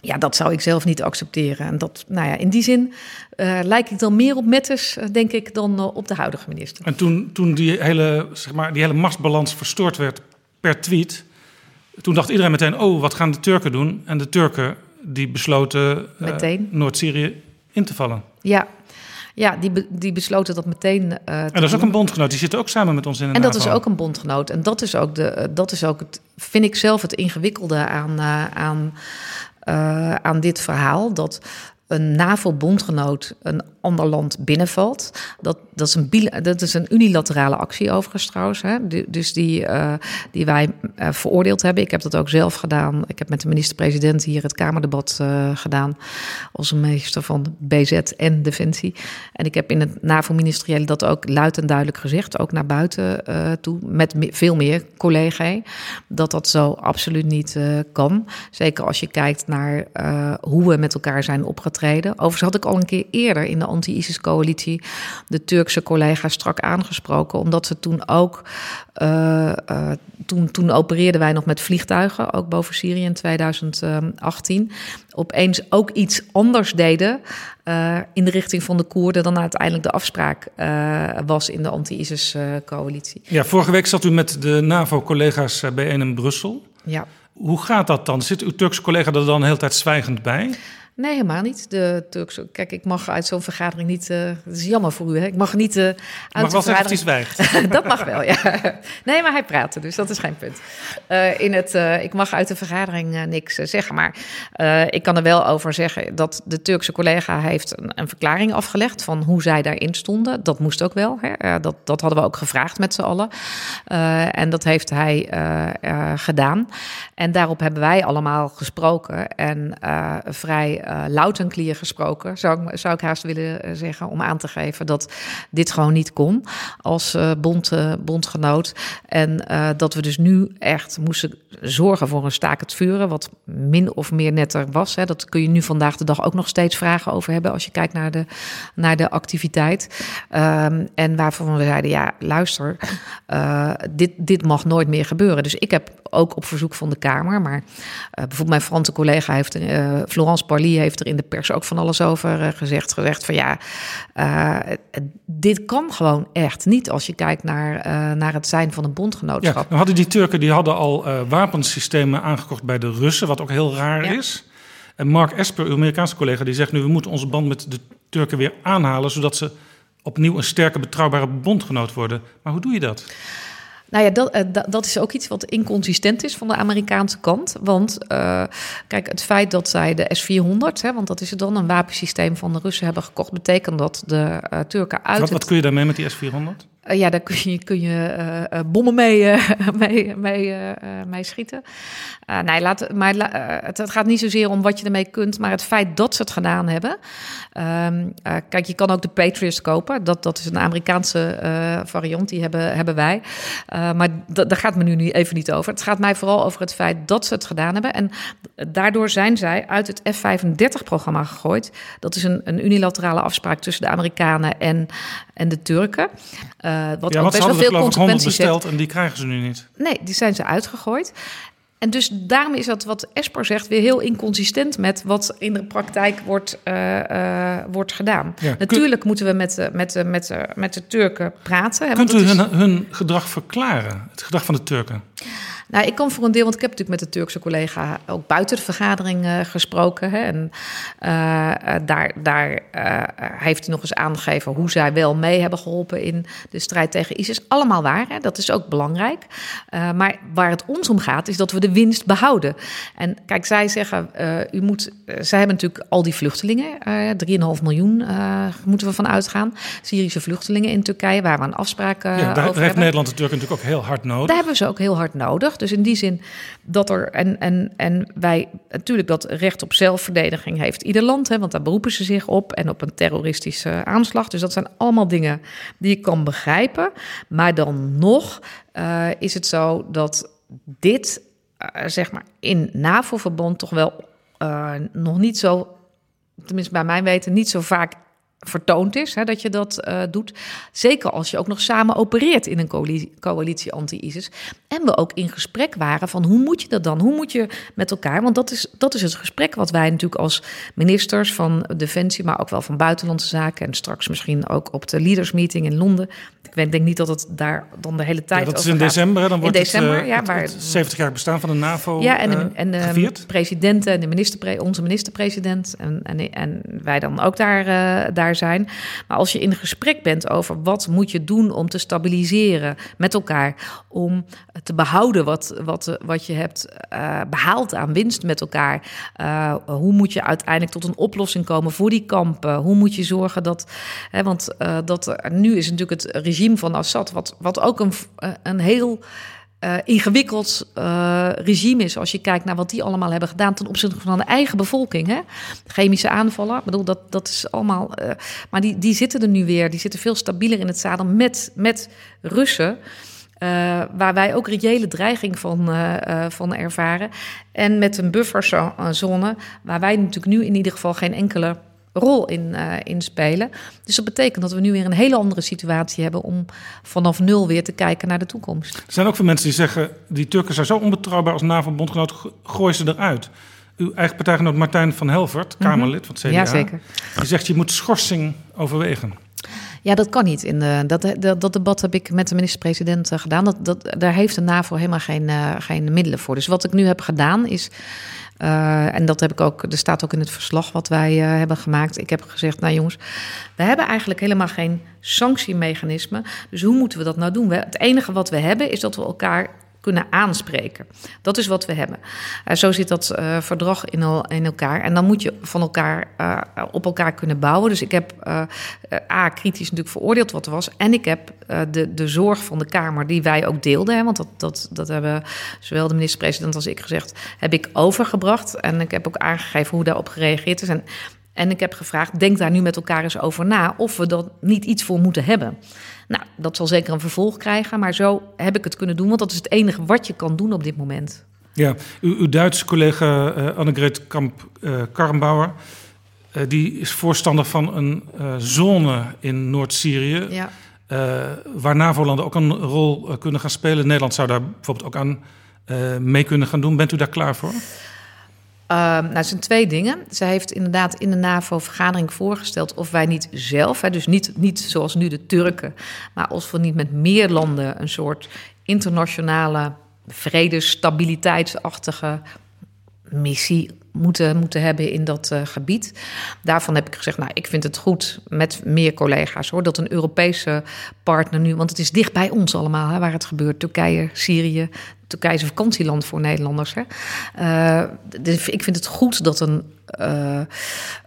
ja, dat zou ik zelf niet accepteren. En dat, nou ja, in die zin uh, lijk ik dan meer op Metters, eh, denk ik, dan uh, op de huidige minister. En toen, toen die, hele, zeg maar, die hele machtsbalans verstoord werd per tweet, toen dacht iedereen meteen: oh, wat gaan de Turken doen? En de Turken die besloten Noord-Syrië in te vallen. Ja, ja, die, die besloten dat meteen. Uh, en dat is ook een bondgenoot. Die zit ook samen met ons in. En dat is ook een bondgenoot. En dat is ook, de, dat is ook het, vind ik zelf het ingewikkelde aan, uh, aan aan dit verhaal. Dat een NAVO-bondgenoot een ander land binnenvalt. Dat, dat, is, een, dat is een unilaterale actie overigens trouwens. Hè? dus die, uh, die wij uh, veroordeeld hebben. Ik heb dat ook zelf gedaan. Ik heb met de minister-president hier het Kamerdebat uh, gedaan. Als minister van BZ en Defensie. En ik heb in het NAVO-ministeriële dat ook luid en duidelijk gezegd. Ook naar buiten toe. Met me veel meer collega's. Dat dat zo absoluut niet kan. Zeker als je kijkt naar hoe we met elkaar zijn opgetreden opgetreden. Overigens had ik al een keer eerder in de anti-ISIS-coalitie de Turkse collega's strak aangesproken, omdat ze toen ook. Uh, uh, toen, toen opereerden wij nog met vliegtuigen, ook boven Syrië in 2018. Opeens ook iets anders deden uh, in de richting van de Koerden dan uiteindelijk de afspraak was in de anti-ISIS-coalitie. ja, vorige week zat u met de NAVO-collega's bijeen in Brussel. Ja. Hoe gaat dat dan? Zit uw Turkse collega er dan de hele tijd zwijgend bij? Nee, helemaal niet. De Turkse, kijk, ik mag uit zo'n vergadering niet. Uh, dat is jammer voor u, hè? Ik mag niet uh, uit mag wel zeggen zwijgt. dat mag wel, ja. Nee, maar hij praatte, dus dat is geen punt. Uh, in het, ik mag uit de vergadering niks zeggen, maar ik kan er wel over zeggen dat de Turkse collega heeft een, een verklaring afgelegd van hoe zij daarin stonden. Dat moest ook wel. Hè? dat, dat hadden we ook gevraagd met z'n allen. en dat heeft hij gedaan. En daarop hebben wij allemaal gesproken en vrij uh, en clear gesproken, zou ik, zou ik haast willen eh, zeggen, om aan te geven dat dit gewoon niet kon als uh, bond, bondgenoot. En dat we dus nu echt moesten zorgen voor een staak het vuren, wat min of meer netter was. Hè. Dat kun je nu vandaag de dag ook nog steeds vragen over hebben als je kijkt naar de, naar de activiteit. Um, en waarvan we zeiden, ja, luister, dit, dit mag nooit meer gebeuren. Dus ik heb ook op verzoek van de Kamer, maar bijvoorbeeld mijn Franse collega heeft, Florence Parly heeft er in de pers ook van alles over gezegd. Gezegd van ja, dit kan gewoon echt niet als je kijkt naar, naar het zijn van een bondgenootschap. Ja, hadden die Turken die hadden al wapensystemen aangekocht bij de Russen, wat ook heel raar ja. is. En Mark Esper, uw Amerikaanse collega, die zegt nu we moeten onze band met de Turken weer aanhalen, zodat ze opnieuw een sterke, betrouwbare bondgenoot worden. Maar hoe doe je dat? Nou ja, dat, dat is ook iets wat inconsistent is van de Amerikaanse kant. Want uh, kijk, het feit dat zij de S-400, hè, want dat is het dan een wapensysteem van de Russen hebben gekocht, betekent dat de uh, Turken uit. Wat, wat kun je daarmee met die S-400? Uh, ja, daar kun je, kun je uh, bommen mee, mee, mee, mee schieten. nee, laat, maar het, gaat niet zozeer om wat je ermee kunt, maar het feit dat ze het gedaan hebben. Um, kijk, je kan ook de Patriots kopen. Dat, dat is een Amerikaanse variant, die hebben, hebben wij. maar daar gaat me nu even niet over. Het gaat mij vooral over het feit dat ze het gedaan hebben. En daardoor zijn zij uit het F-35-programma gegooid. Dat is een, een unilaterale afspraak tussen de Amerikanen en, en de Turken. Uh, wat ja, ook best wel veel consequenties besteld en die krijgen ze nu niet. Nee, die zijn ze uitgegooid. En dus daarom is dat wat Esper zegt weer heel inconsistent met wat in de praktijk wordt, uh, uh, wordt gedaan. Ja, Natuurlijk moeten we met, met, met, met de Turken praten. Kunt u hun, hun gedrag verklaren, het gedrag van de Turken? Nou, ik kan voor een deel, want ik heb natuurlijk met de Turkse collega ook buiten de vergadering uh, gesproken. Hè, en uh, daar, daar uh, heeft hij nog eens aangegeven hoe zij wel mee hebben geholpen in de strijd tegen ISIS. Allemaal waar, hè, dat is ook belangrijk. maar waar het ons om gaat, is dat we de winst behouden. En kijk, zij zeggen, u moet, zij hebben natuurlijk al die vluchtelingen, 3,5 miljoen moeten we van uitgaan. Syrische vluchtelingen in Turkije, waar we een afspraak ja, daar, over heeft Nederland de Turken natuurlijk ook heel hard nodig. Daar hebben we ze ook heel hard nodig. Dus in die zin dat er. En, en, en wij natuurlijk dat recht op zelfverdediging heeft ieder land, hè, want daar beroepen ze zich op. En op een terroristische aanslag. Dus dat zijn allemaal dingen die ik kan begrijpen. Maar dan nog uh, is het zo dat dit, uh, zeg maar, in NAVO-verband toch wel uh, nog niet zo. Tenminste, bij mijn weten, niet zo vaak vertoond is, hè, dat je dat uh, doet. Zeker als je ook nog samen opereert in een coalitie, coalitie anti-ISIS. En we ook in gesprek waren van hoe moet je dat dan? Hoe moet je met elkaar? Want dat is, dat is het gesprek wat wij natuurlijk als ministers van Defensie, maar ook wel van Buitenlandse Zaken en straks misschien ook op de Leaders Meeting in Londen. Ik denk niet dat het daar dan de hele tijd ja, dat is in december, dan wordt in december, het, uh, ja, waar, 70 jaar bestaan van de NAVO Ja, en, de, uh, en de presidenten en de minister, onze minister-president en, en, en wij dan ook daar, uh, zijn. Maar als je in gesprek bent over wat moet je doen om te stabiliseren met elkaar, om te behouden wat, wat, wat je hebt uh, behaald aan winst met elkaar. Uh, hoe moet je uiteindelijk tot een oplossing komen voor die kampen? Hoe moet je zorgen dat, hè, want uh, dat nu is natuurlijk het regime van Assad, wat, wat ook een, een heel uh, ingewikkeld uh, regime is. Als je kijkt naar wat die allemaal hebben gedaan ten opzichte van de eigen bevolking. Hè? Chemische aanvallen, ik bedoel, dat, dat is allemaal. Uh, maar die, die zitten er nu weer. Die zitten veel stabieler in het zadel met, met Russen. waar wij ook reële dreiging van, van ervaren. En met een bufferzone waar wij natuurlijk nu in ieder geval geen enkele rol in, uh, in spelen. Dus dat betekent dat we nu weer een hele andere situatie hebben om vanaf nul weer te kijken naar de toekomst. Er zijn ook veel mensen die zeggen: die Turken zijn zo onbetrouwbaar als NAVO-bondgenoot, gooi ze eruit. Uw eigen partijgenoot Martijn van Helvert, mhm. Kamerlid van het CDA, ja, zeker. die zegt je moet schorsing overwegen. Ja, dat kan niet. In de, dat, dat, dat debat heb ik met de minister-president gedaan. Dat, dat, daar heeft de NAVO helemaal geen, uh, geen middelen voor. Dus wat ik nu heb gedaan is uh, en dat heb ik ook, er staat ook in het verslag wat wij uh, hebben gemaakt. Ik heb gezegd, nou jongens, we hebben eigenlijk helemaal geen sanctiemechanisme. Dus hoe moeten we dat nou doen? We, het enige wat we hebben is dat we elkaar kunnen aanspreken. Dat is wat we hebben. Uh, zo zit dat uh, verdrag in, in, elkaar. En dan moet je van elkaar uh, op elkaar kunnen bouwen. Dus ik heb A, kritisch natuurlijk veroordeeld wat er was. En ik heb de, de zorg van de Kamer, die wij ook deelden. Hè, want dat, dat, dat hebben zowel de minister-president als ik gezegd, heb ik overgebracht. En ik heb ook aangegeven hoe daarop gereageerd is. En, en ik heb gevraagd, denk daar nu met elkaar eens over na... of we dat niet iets voor moeten hebben. Nou, dat zal zeker een vervolg krijgen, maar zo heb ik het kunnen doen, want dat is het enige wat je kan doen op dit moment. Ja, uw, uw Duitse collega uh, Annegret Kamp-Karrenbauer, uh, uh, die is voorstander van een zone in Noord-Syrië. Ja. waar NAVO-landen ook een rol kunnen gaan spelen. Nederland zou daar bijvoorbeeld ook aan mee kunnen gaan doen. Bent u daar klaar voor? Uh, nou, het zijn twee dingen. Zij heeft inderdaad in de NAVO-vergadering voorgesteld of wij niet zelf, hè, dus niet, niet zoals nu de Turken, maar als we niet met meer landen een soort internationale vredestabiliteitsachtige missie moeten, moeten hebben in dat uh, gebied. Daarvan heb ik gezegd, nou, ik vind het goed met meer collega's hoor, dat een Europese partner nu, want het is dicht bij ons allemaal hè, waar het gebeurt, Turkije, Syrië, Turkije is een vakantieland voor Nederlanders. Hè? Uh, ik vind het goed dat een uh,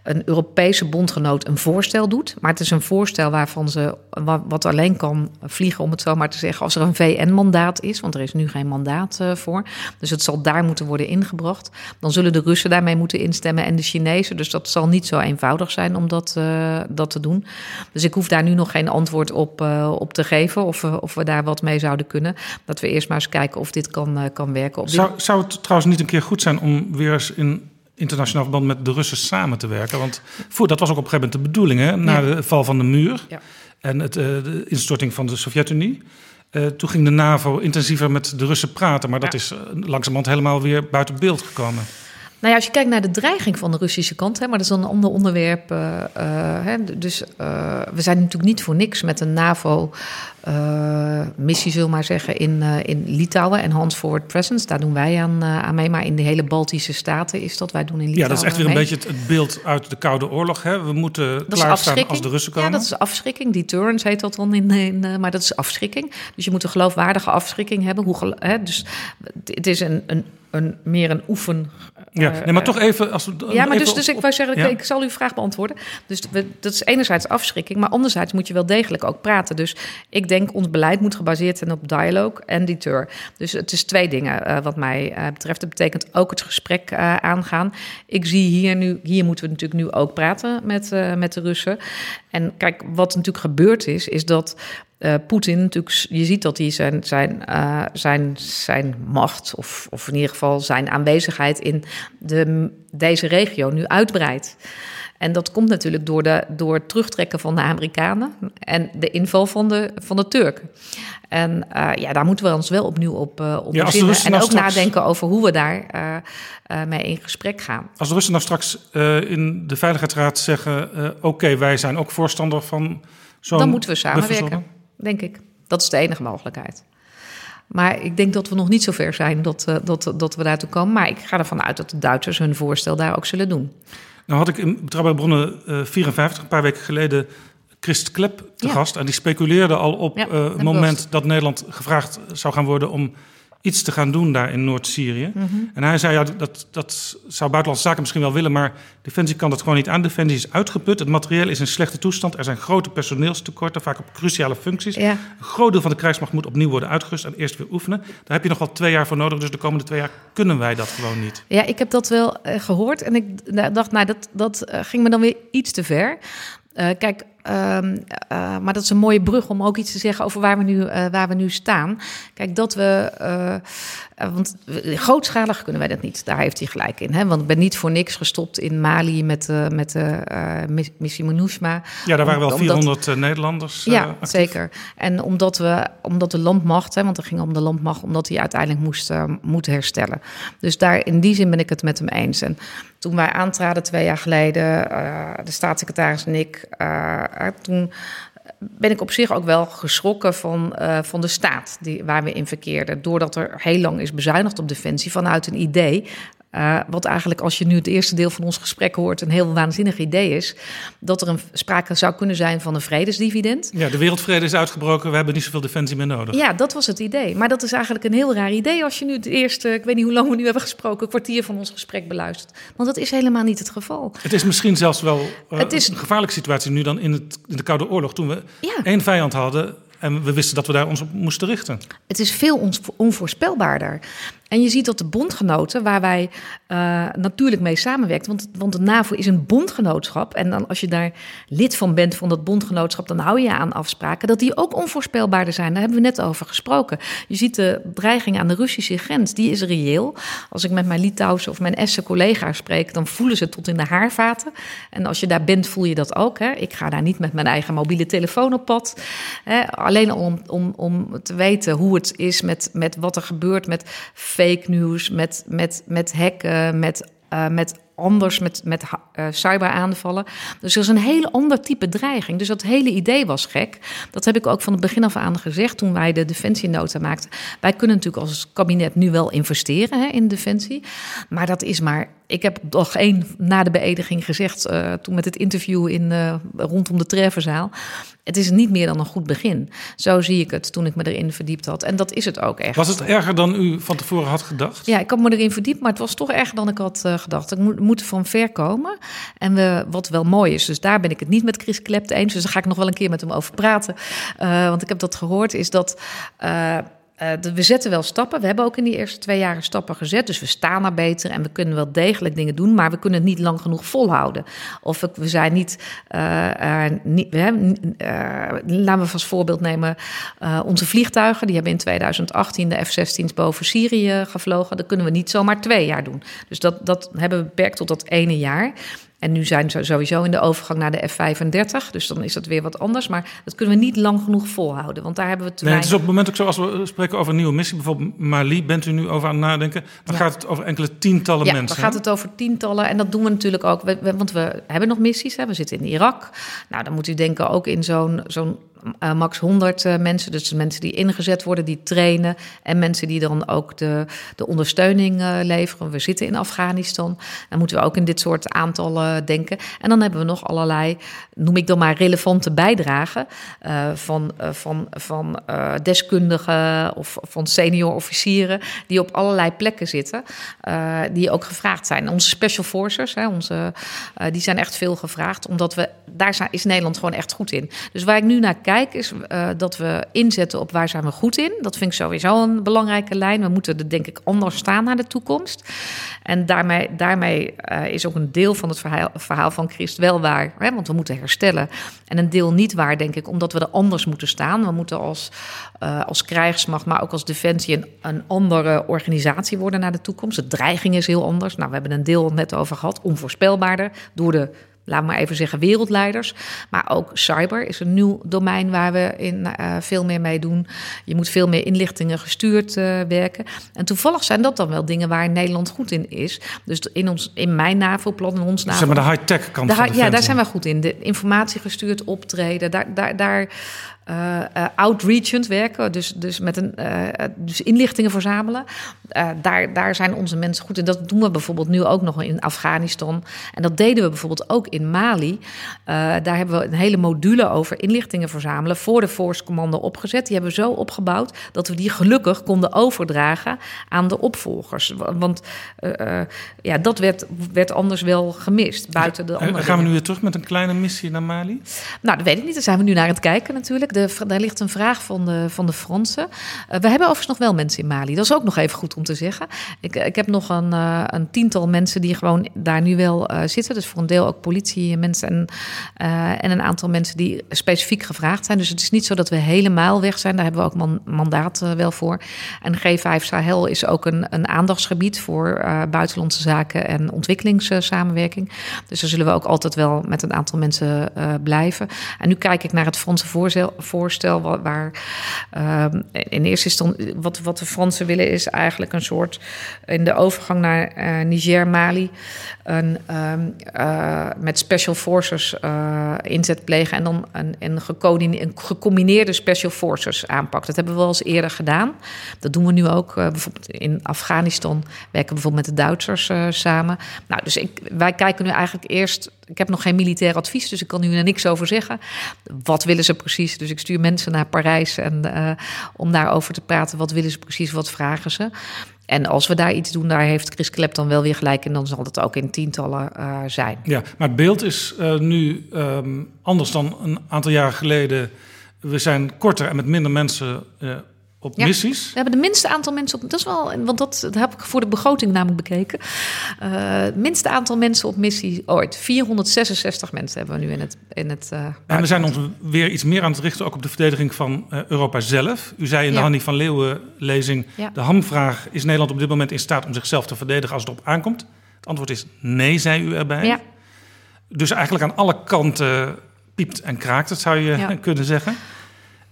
een Europese bondgenoot een voorstel doet. Maar het is een voorstel waarvan ze wat, alleen kan vliegen, om het zo maar te zeggen, als er een VN-mandaat is. Want er is nu geen mandaat uh, voor. Dus het zal daar moeten worden ingebracht. Dan zullen de Russen daarmee moeten instemmen en de Chinezen. Dus dat zal niet zo eenvoudig zijn om dat, dat te doen. Dus ik hoef daar nu nog geen antwoord op, op te geven. Of, of we daar wat mee zouden kunnen. Dat we eerst maar eens kijken of dit kan, kan werken. Op zou, zou het trouwens niet een keer goed zijn om weer eens in internationaal verband met de Russen samen te werken. Want voor, dat was ook op een gegeven moment de bedoeling, hè, na de val van de muur ja. en het, uh, de instorting van de Sovjet-Unie. Uh, toen ging de NAVO intensiever met de Russen praten, maar dat ja. is langzamerhand helemaal weer buiten beeld gekomen. Nou ja, als je kijkt naar de dreiging van de Russische kant, hè, maar dat is een ander onderwerp. Uh, hè, dus uh, we zijn natuurlijk niet voor niks met een NAVO-missie, zullen we maar zeggen, in, in Litouwen en Hands Forward Presence. Daar doen wij aan, aan mee, maar in de hele Baltische staten is dat. Wij doen in Litouwen. Ja, dat is echt weer een beetje het, beeld uit de Koude Oorlog. Hè? We moeten klaarstaan als de Russen komen. Ja, dat is afschrikking. Deterrence heet dat dan in, in maar dat is afschrikking. Dus je moet een geloofwaardige afschrikking hebben. Hoe, hè, dus het is een, een een, meer een oefen. Ja, nee, maar toch even. Als we, ja, maar dus, dus ik wou zeggen, ja? ik zal uw vraag beantwoorden. Dus we, dat is enerzijds afschrikking, maar anderzijds moet je wel degelijk ook praten. Dus ik denk, ons beleid moet gebaseerd zijn op dialoog en deter. Dus het is twee dingen uh, wat mij uh, betreft. Dat betekent ook het gesprek uh, aangaan. Ik zie hier nu, hier moeten we natuurlijk nu ook praten met, met de Russen. En kijk, wat natuurlijk gebeurd is, is dat uh, Poetin natuurlijk, je ziet dat hij zijn, zijn, uh, zijn, zijn macht, of, of in ieder geval zijn aanwezigheid in de, deze regio nu uitbreidt. En dat komt natuurlijk door, de, door het terugtrekken van de Amerikanen en de inval van de, van de Turken. En uh, ja, daar moeten we ons wel opnieuw op, uh, op ja, bezinnen. En nou ook straks... nadenken over hoe we daar uh, mee in gesprek gaan. Als de Russen nou straks in de Veiligheidsraad zeggen: Oké, okay, wij zijn ook voorstander van zo'n. Dan moeten we samenwerken denk ik. Dat is de enige mogelijkheid. Maar ik denk dat we nog niet zo ver zijn dat, uh, dat, dat we daartoe komen. Maar ik ga ervan uit dat de Duitsers hun voorstel daar ook zullen doen. Nou had ik in Betrouwbare Bronnen uh, 54, een paar weken geleden, Christ Klep te ja. gast. En die speculeerde al op ja, uh, het moment dat Nederland gevraagd zou gaan worden om iets te gaan doen daar in Noord-Syrië. Mm -hmm. En hij zei, ja, dat, dat zou Buitenlandse Zaken misschien wel willen... maar Defensie kan dat gewoon niet aan. Defensie is uitgeput, het materieel is in slechte toestand... er zijn grote personeelstekorten, vaak op cruciale functies. Ja. Een groot deel van de krijgsmacht moet opnieuw worden uitgerust... en eerst weer oefenen. Daar heb je nog wel twee jaar voor nodig... dus de komende twee jaar kunnen wij dat gewoon niet. Ja, ik heb dat wel uh, gehoord en ik dacht, nou, dat, dat uh, ging me dan weer iets te ver... Uh, kijk, ehm, eh, maar dat is een mooie brug om ook iets te zeggen over waar we nu, eh, waar we nu staan. Kijk, dat we. Eh, eh, want grootschalig kunnen wij dat niet. Daar heeft hij gelijk in. Hè? Want ik ben niet voor niks gestopt in Mali met, eh, met de eh, mis- missie MINUSMA. Ja, daar waren wel Omdat- 400 eh, Nederlanders. eh, Ja, actief. zeker. En omdat, we, omdat de landmacht, hè, want het ging om de landmacht, omdat hij uiteindelijk moest, eh, moet herstellen. Dus daar, in die zin ben ik het met hem eens. En toen wij aantraden twee jaar geleden, eh, de staatssecretaris en ik, eh, eh, toen ben ik op zich ook wel geschrokken van, eh, van de staat die, waar we in verkeerden. Doordat er heel lang is bezuinigd op defensie vanuit een idee. Eh, wat eigenlijk, als je nu het eerste deel van ons gesprek hoort, een heel waanzinnig idee is. Dat er een sprake zou kunnen zijn van een vredesdividend. Ja, de wereldvrede is uitgebroken. We hebben niet zoveel defensie meer nodig. Ja, dat was het idee. Maar dat is eigenlijk een heel raar idee als je nu het eerste, ik weet niet hoe lang we nu hebben gesproken, kwartier van ons gesprek beluistert. Want dat is helemaal niet het geval. Het is misschien zelfs wel eh, Het is- een gevaarlijke situatie nu dan in, het, in de Koude Oorlog. Toen we Ja. één vijand hadden en we wisten dat we daar ons op moesten richten. Het is veel onvoorspelbaarder. En je ziet dat de bondgenoten, waar wij eh, natuurlijk mee samenwerken, want, want de NAVO is een bondgenootschap. En dan als je daar lid van bent van dat bondgenootschap, dan hou je aan afspraken, dat die ook onvoorspelbaarder zijn. Daar hebben we net over gesproken. Je ziet de dreiging aan de Russische grens, die is reëel. Als ik met mijn Litouwse of mijn Estse collega's spreek, dan voelen ze het tot in de haarvaten. En als je daar bent, voel je dat ook. Hè? Ik ga daar niet met mijn eigen mobiele telefoon op pad. Hè? Alleen om, om, om te weten hoe het is met, met wat er gebeurt met fake news, met, met, met hacken, met, eh, met anders, met, met eh, cyberaanvallen. Dus er is een heel ander type dreiging. Dus dat hele idee was gek. Dat heb ik ook van het begin af aan gezegd toen wij de defensienota maakten. Wij kunnen natuurlijk als kabinet nu wel investeren hè, in defensie. Maar dat is maar. Ik heb dag één na de beëdiging gezegd, eh, toen met het interview in, rondom de Treffenzaal. Het is niet meer dan een goed begin. Zo zie ik het toen ik me erin verdiept had. En dat is het ook echt. Was het erger dan u van tevoren had gedacht? Ja, ik had me erin verdiept, maar het was toch erger dan ik had eh, gedacht. Ik moet, moet van ver komen. En we, wat wel mooi is, dus daar ben ik het niet met Chris Klept eens. Dus daar ga ik nog wel een keer met hem over praten. Eh, want ik heb dat gehoord, is dat... eh, eh, we zetten wel stappen. We hebben ook in die eerste twee jaren stappen gezet. Dus we staan er beter en we kunnen wel degelijk dingen doen. Maar we kunnen het niet lang genoeg volhouden. Of we, zijn niet. eh, niet we eh, laten we als voorbeeld nemen. onze vliegtuigen. Die hebben in 2018 de F-16's boven Syrië gevlogen. Dat kunnen we niet zomaar twee jaar doen. Dus dat, dat hebben we beperkt tot dat ene jaar. En nu zijn ze sowieso in de overgang naar de F-35. Dus dan is dat weer wat anders. Maar dat kunnen we niet lang genoeg volhouden. Want daar hebben we te Nee, het is op het moment ook zo, als we spreken over een nieuwe missie, bijvoorbeeld Mali, bent u nu over aan het nadenken, dan Ja. gaat het over enkele tientallen Ja, mensen. dan gaat het over tientallen. En dat doen we natuurlijk ook. Want we hebben nog missies. Hè. We zitten in Irak. Nou, dan moet u denken ook in zo'n zo'n eh, max 100 eh, mensen. Dus mensen die ingezet worden, die trainen. En mensen die dan ook de, de ondersteuning eh, leveren. We zitten in Afghanistan. Dan moeten we ook in dit soort aantallen denken. En dan hebben we nog allerlei, noem ik dan maar, relevante bijdragen. van van, van deskundigen of van senior officieren. Die op allerlei plekken zitten. die ook gevraagd zijn. Onze special forces, hè, onze, die zijn echt veel gevraagd. Omdat we, daar is Nederland gewoon echt goed in. Dus waar ik nu naar kijk, is eh, dat we inzetten op waar zijn we goed in. Dat vind ik sowieso een belangrijke lijn. We moeten er denk ik anders staan naar de toekomst. En daarmee, daarmee eh, is ook een deel van het verhaal, van Christ wel waar. Hè, want we moeten herstellen. En een deel niet waar, denk ik, omdat we er anders moeten staan. We moeten als, eh, als krijgsmacht, maar ook als defensie... Een, een andere organisatie worden naar de toekomst. De dreiging is heel anders. Nou, we hebben een deel net over gehad. Onvoorspelbaarder door de laat maar even zeggen, wereldleiders. Maar ook cyber is een nieuw domein waar we in, eh, veel meer mee doen. Je moet veel meer inlichtingen gestuurd eh, werken. En toevallig zijn dat dan wel dingen waar Nederland goed in is. Dus in, ons, in mijn NAVO-plan, in ons NAVO... Zeg maar de high-tech kant van ja, Defensie. daar zijn wij goed in. De informatie gestuurd optreden, daar, daar, daar eh, outreachend werken, dus, dus, met een, eh, dus inlichtingen verzamelen. Daar, daar zijn onze mensen goed in. Dat doen we bijvoorbeeld nu ook nog in Afghanistan. En dat deden we bijvoorbeeld ook in Mali. Daar hebben we een hele module over inlichtingen verzamelen voor de Force Commando opgezet. Die hebben we zo opgebouwd dat we die gelukkig konden overdragen aan de opvolgers. Want ja, dat werd, werd anders wel gemist buiten de andere gaan we nu weer terug met een kleine missie naar Mali? Nou, dat weet ik niet. Daar zijn we nu naar het kijken natuurlijk. Daar ligt een vraag van de, van de Fransen. Uh, we hebben overigens nog wel mensen in Mali. Dat is ook nog even goed om te zeggen. Ik, ik heb nog een, uh, een tiental mensen die gewoon daar nu wel uh, zitten. Dus voor een deel ook politiemensen en, en een aantal mensen die specifiek gevraagd zijn. Dus het is niet zo dat we helemaal weg zijn. Daar hebben we ook man, mandaat wel voor. En G5 Sahel is ook een, een aandachtsgebied voor buitenlandse zaken en ontwikkelingssamenwerking. Dus daar zullen we ook altijd wel met een aantal mensen blijven. En nu kijk ik naar het Franse voorstel, waar, waar uh, in eerste instantie wat, wat de Fransen willen is eigenlijk een soort in de overgang naar uh, Niger, Mali, een, uh, met special forces uh, inzet plegen en dan een, een, een, gecombineerde special forces aanpak. Dat hebben we wel eens eerder gedaan. Dat doen we nu ook. bijvoorbeeld in Afghanistan werken we bijvoorbeeld met de Duitsers samen. Nou, dus ik, wij kijken nu eigenlijk eerst ik heb nog geen militair advies, dus ik kan nu er niks over zeggen. Wat willen ze precies? Dus ik stuur mensen naar Parijs en, uh, om daarover te praten. Wat willen ze precies? Wat vragen ze? En als we daar iets doen, daar heeft Chris Klep dan wel weer gelijk. En dan zal het ook in tientallen uh, zijn. Ja, maar het beeld is uh, nu um, anders dan een aantal jaren geleden. We zijn korter en met minder mensen op ja, missies? We hebben de minste aantal mensen op. Dat is wel, want dat, dat heb ik voor de begroting namelijk bekeken. Uh, het minste aantal mensen op missie ooit. 466 mensen hebben we nu in het. In het uh, en we zijn ons weer iets meer aan het richten ook op de verdediging van uh, Europa zelf. U zei in de ja. Hannie van Leeuwen lezing: ja. de hamvraag is Nederland op dit moment in staat om zichzelf te verdedigen als het op aankomt. Het antwoord is nee, zei u erbij. Ja. Dus eigenlijk aan alle kanten piept en kraakt, dat zou je kunnen zeggen.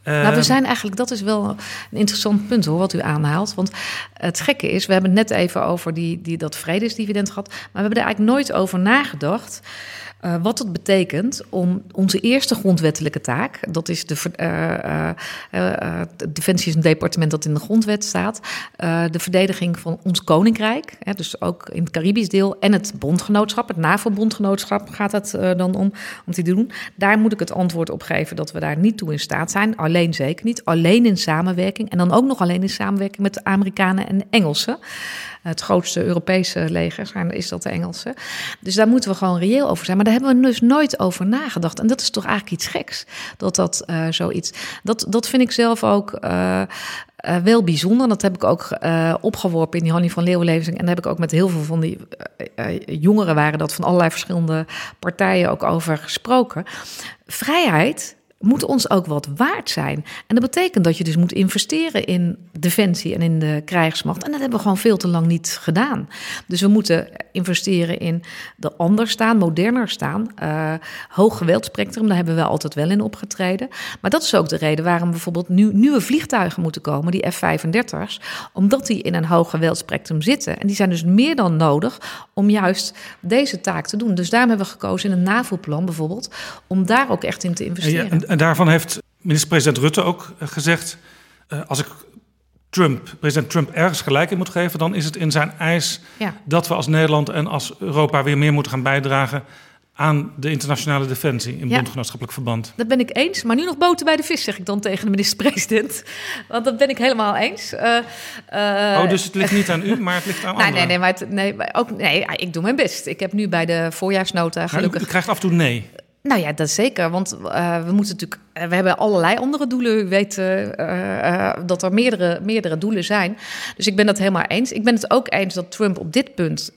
Nou, we ehm, zijn eigenlijk, dat is wel een interessant punt hoor, wat u aanhaalt. Want het gekke is, we hebben het net even over die, die, dat vredesdividend gehad. Maar we hebben er eigenlijk nooit over nagedacht. Uh, wat het betekent om onze eerste grondwettelijke taak, dat is de uh, uh, Defensie is een departement dat in de grondwet staat, de verdediging van ons koninkrijk, hè, dus ook in het Caribisch deel en het bondgenootschap, het NAVO-bondgenootschap gaat het dan om, om te doen. Daar moet ik het antwoord op geven dat we daar niet toe in staat zijn, alleen zeker niet, alleen in samenwerking en dan ook nog alleen in samenwerking met de Amerikanen en Engelsen het grootste Europese leger zijn, is dat de Engelse. Dus daar moeten we gewoon reëel over zijn. Maar daar hebben we dus nooit over nagedacht. En dat is toch eigenlijk iets geks, dat dat uh, zoiets... Dat, dat vind ik zelf ook... Uh, uh, wel bijzonder. Dat heb ik ook opgeworpen in die Hannie van Leeuwenlezing. En daar heb ik ook met heel veel van die jongeren waren dat van allerlei verschillende partijen ook over gesproken. Vrijheid moet ons ook wat waard zijn. En dat betekent dat je dus moet investeren in defensie en in de krijgsmacht. En dat hebben we gewoon veel te lang niet gedaan. Dus we moeten investeren in de anders staan, moderner staan. Uh, hoog geweldspectrum, daar hebben we altijd wel in opgetreden. Maar dat is ook de reden waarom bijvoorbeeld nu nieuwe vliegtuigen moeten komen, die F-35's, omdat die in een hoog geweldspectrum zitten. En die zijn dus meer dan nodig om juist deze taak te doen. Dus daarom hebben we gekozen in een NAVO-plan bijvoorbeeld, om daar ook echt in te investeren. Ja, en daarvan heeft minister-president Rutte ook eh, gezegd: uh, als ik Trump, president Trump ergens gelijk in moet geven, dan is het in zijn eis ja. dat we als Nederland en als Europa weer meer moeten gaan bijdragen aan de internationale defensie in ja, bondgenootschappelijk verband. Dat ben ik eens, maar nu nog boter bij de vis, zeg ik dan tegen de minister-president. Want dat ben ik helemaal eens. Uh, uh, oh, dus het ligt niet aan u, maar het ligt aan nee, anderen? Nee, nee, maar, het, nee, ook, nee, ik doe mijn best. Ik heb nu bij de voorjaarsnota gelukkig... Maar u, u krijgt af en toe nee. Nou ja, dat zeker. Want uh, we moeten natuurlijk. Uh, we hebben allerlei andere doelen. U weet uh, dat er meerdere, meerdere doelen zijn. Dus ik ben dat helemaal eens. Ik ben het ook eens dat Trump op dit punt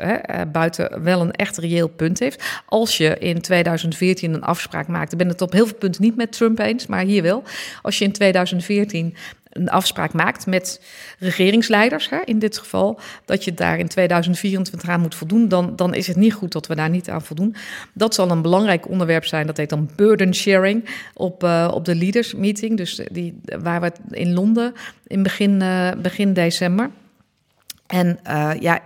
buiten wel een echt reëel punt heeft. Als je in 2014 een afspraak maakt. Ik ben het op heel veel punten niet met Trump eens, maar hier wel. Als je in 2014 een afspraak maakt met regeringsleiders, hè, in dit geval, dat je daar in 2024 aan moet voldoen, dan, dan is het niet goed dat we daar niet aan voldoen. Dat zal een belangrijk onderwerp zijn, dat heet dan burden sharing op, uh, op de leaders meeting, dus die, waar we in Londen in begin, uh, begin december. En uh, ja,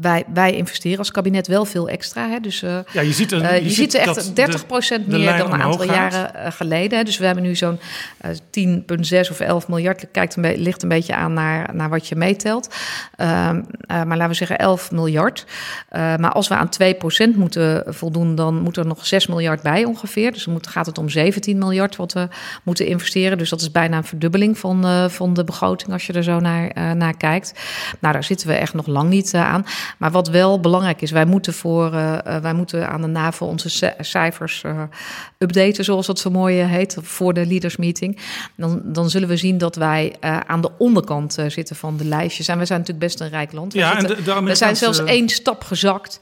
wij, wij investeren als kabinet wel veel extra. Hè? Dus, uh, ja, je ziet, er, uh, je, ziet, ziet echt 30 procent meer dan een aantal jaren geleden. Hè? Dus we hebben nu zo'n 10,6 of 11 miljard. Kijkt een ligt een beetje aan naar, naar wat je meetelt. Ehm, maar laten we zeggen 11 miljard. maar als we aan 2 procent moeten voldoen, dan moet er nog 6 miljard bij ongeveer. Dus dan moet, gaat het om 17 miljard wat we moeten investeren. Dus dat is bijna een verdubbeling van, van de begroting als je er zo naar, naar kijkt. Nou, daar zitten zitten we echt nog lang niet aan. Maar wat wel belangrijk is, wij moeten, voor, wij moeten aan de NAVO onze cijfers updaten, zoals dat zo mooi heet, voor de leaders meeting. Dan, dan zullen we zien dat wij aan de onderkant zitten van de lijstjes. En we zijn natuurlijk best een rijk land. We, ja, zitten, en de, de we zijn zelfs één stap gezakt.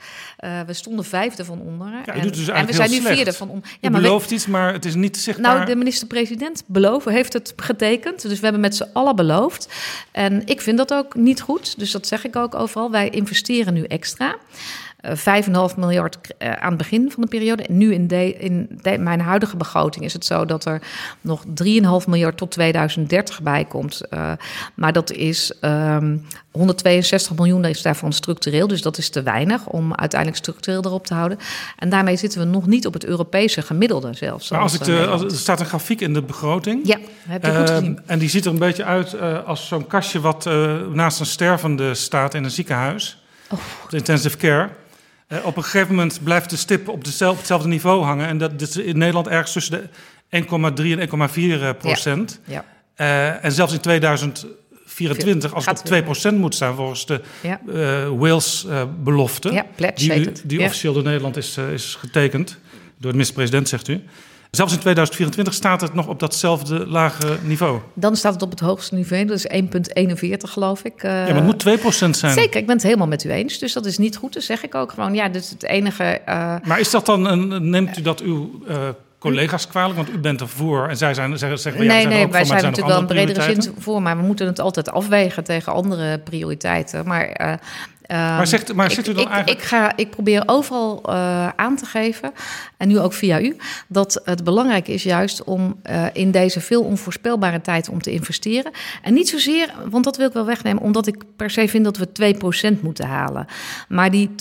We stonden vijfde van onder. Ja, en, dus en we zijn nu vierde van onder. Ja, maar belooft iets, maar het is niet zichtbaar. Nou, de minister-president beloven, heeft het getekend. Dus we hebben met z'n allen beloofd. En ik vind dat ook niet goed. Dus dat zeg ik ook overal. Wij investeren nu extra. 5,5 miljard aan het begin van de periode. En nu in, de, in mijn huidige begroting is het zo dat er nog 3,5 miljard tot 2030 bij komt. Uh, maar dat is um, 162 miljoen is daarvan structureel. Dus dat is te weinig om uiteindelijk structureel erop te houden. En daarmee zitten we nog niet op het Europese gemiddelde zelfs. Maar als ik de, als, er staat een grafiek in de begroting. Ja, heb je goed uh, gezien. En die ziet er een beetje uit uh, als zo'n kastje wat uh, naast een stervende staat in een ziekenhuis. Oh. Intensive care. Uh, op een gegeven moment blijft de stip op, dezelfde, hetzelfde niveau hangen. En dat is in Nederland ergens tussen de 1,3 en 1,4 procent. Ja. ja. en zelfs in 2024, als het op 2% moet staan volgens de ja. Wales-belofte. ja, die, die officieel door Nederland is, is getekend. Door de minister-president, zegt u. Zelfs in 2024 staat het nog op datzelfde lage niveau. Dan staat het op het hoogste niveau, dat is 1,41 geloof ik. Ja, maar het moet 2% zijn. Zeker, ik ben het helemaal met u eens. Dus dat is niet goed, dus zeg ik ook gewoon. Ja, dit is het enige... Uh, maar is dat dan, een, neemt u dat uw... Uh, collega's kwalijk, want u bent ervoor en zij zijn, zeggen, zeggen nee, ja, nee, zijn wij voor, zijn zijn natuurlijk wel een bredere zin voor, maar we moeten het altijd afwegen tegen andere prioriteiten. Maar uh, maar zegt, maar ik, zegt u dan ik, eigenlijk... Ik, ga, ik probeer overal uh, aan te geven, en nu ook via u, dat het belangrijk is juist om uh, in deze veel onvoorspelbare tijd om te investeren. En niet zozeer, want dat wil ik wel wegnemen, omdat ik per se vind dat we 2% moeten halen. Maar die 2%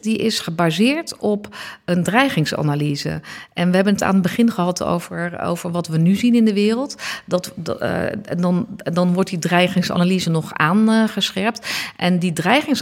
die is gebaseerd op een dreigingsanalyse. En we hebben het aan het begin gehad over, over wat we nu zien in de wereld. Dat, uh, dan, dan wordt die dreigingsanalyse nog aangescherpt. En die dreigingsanalyse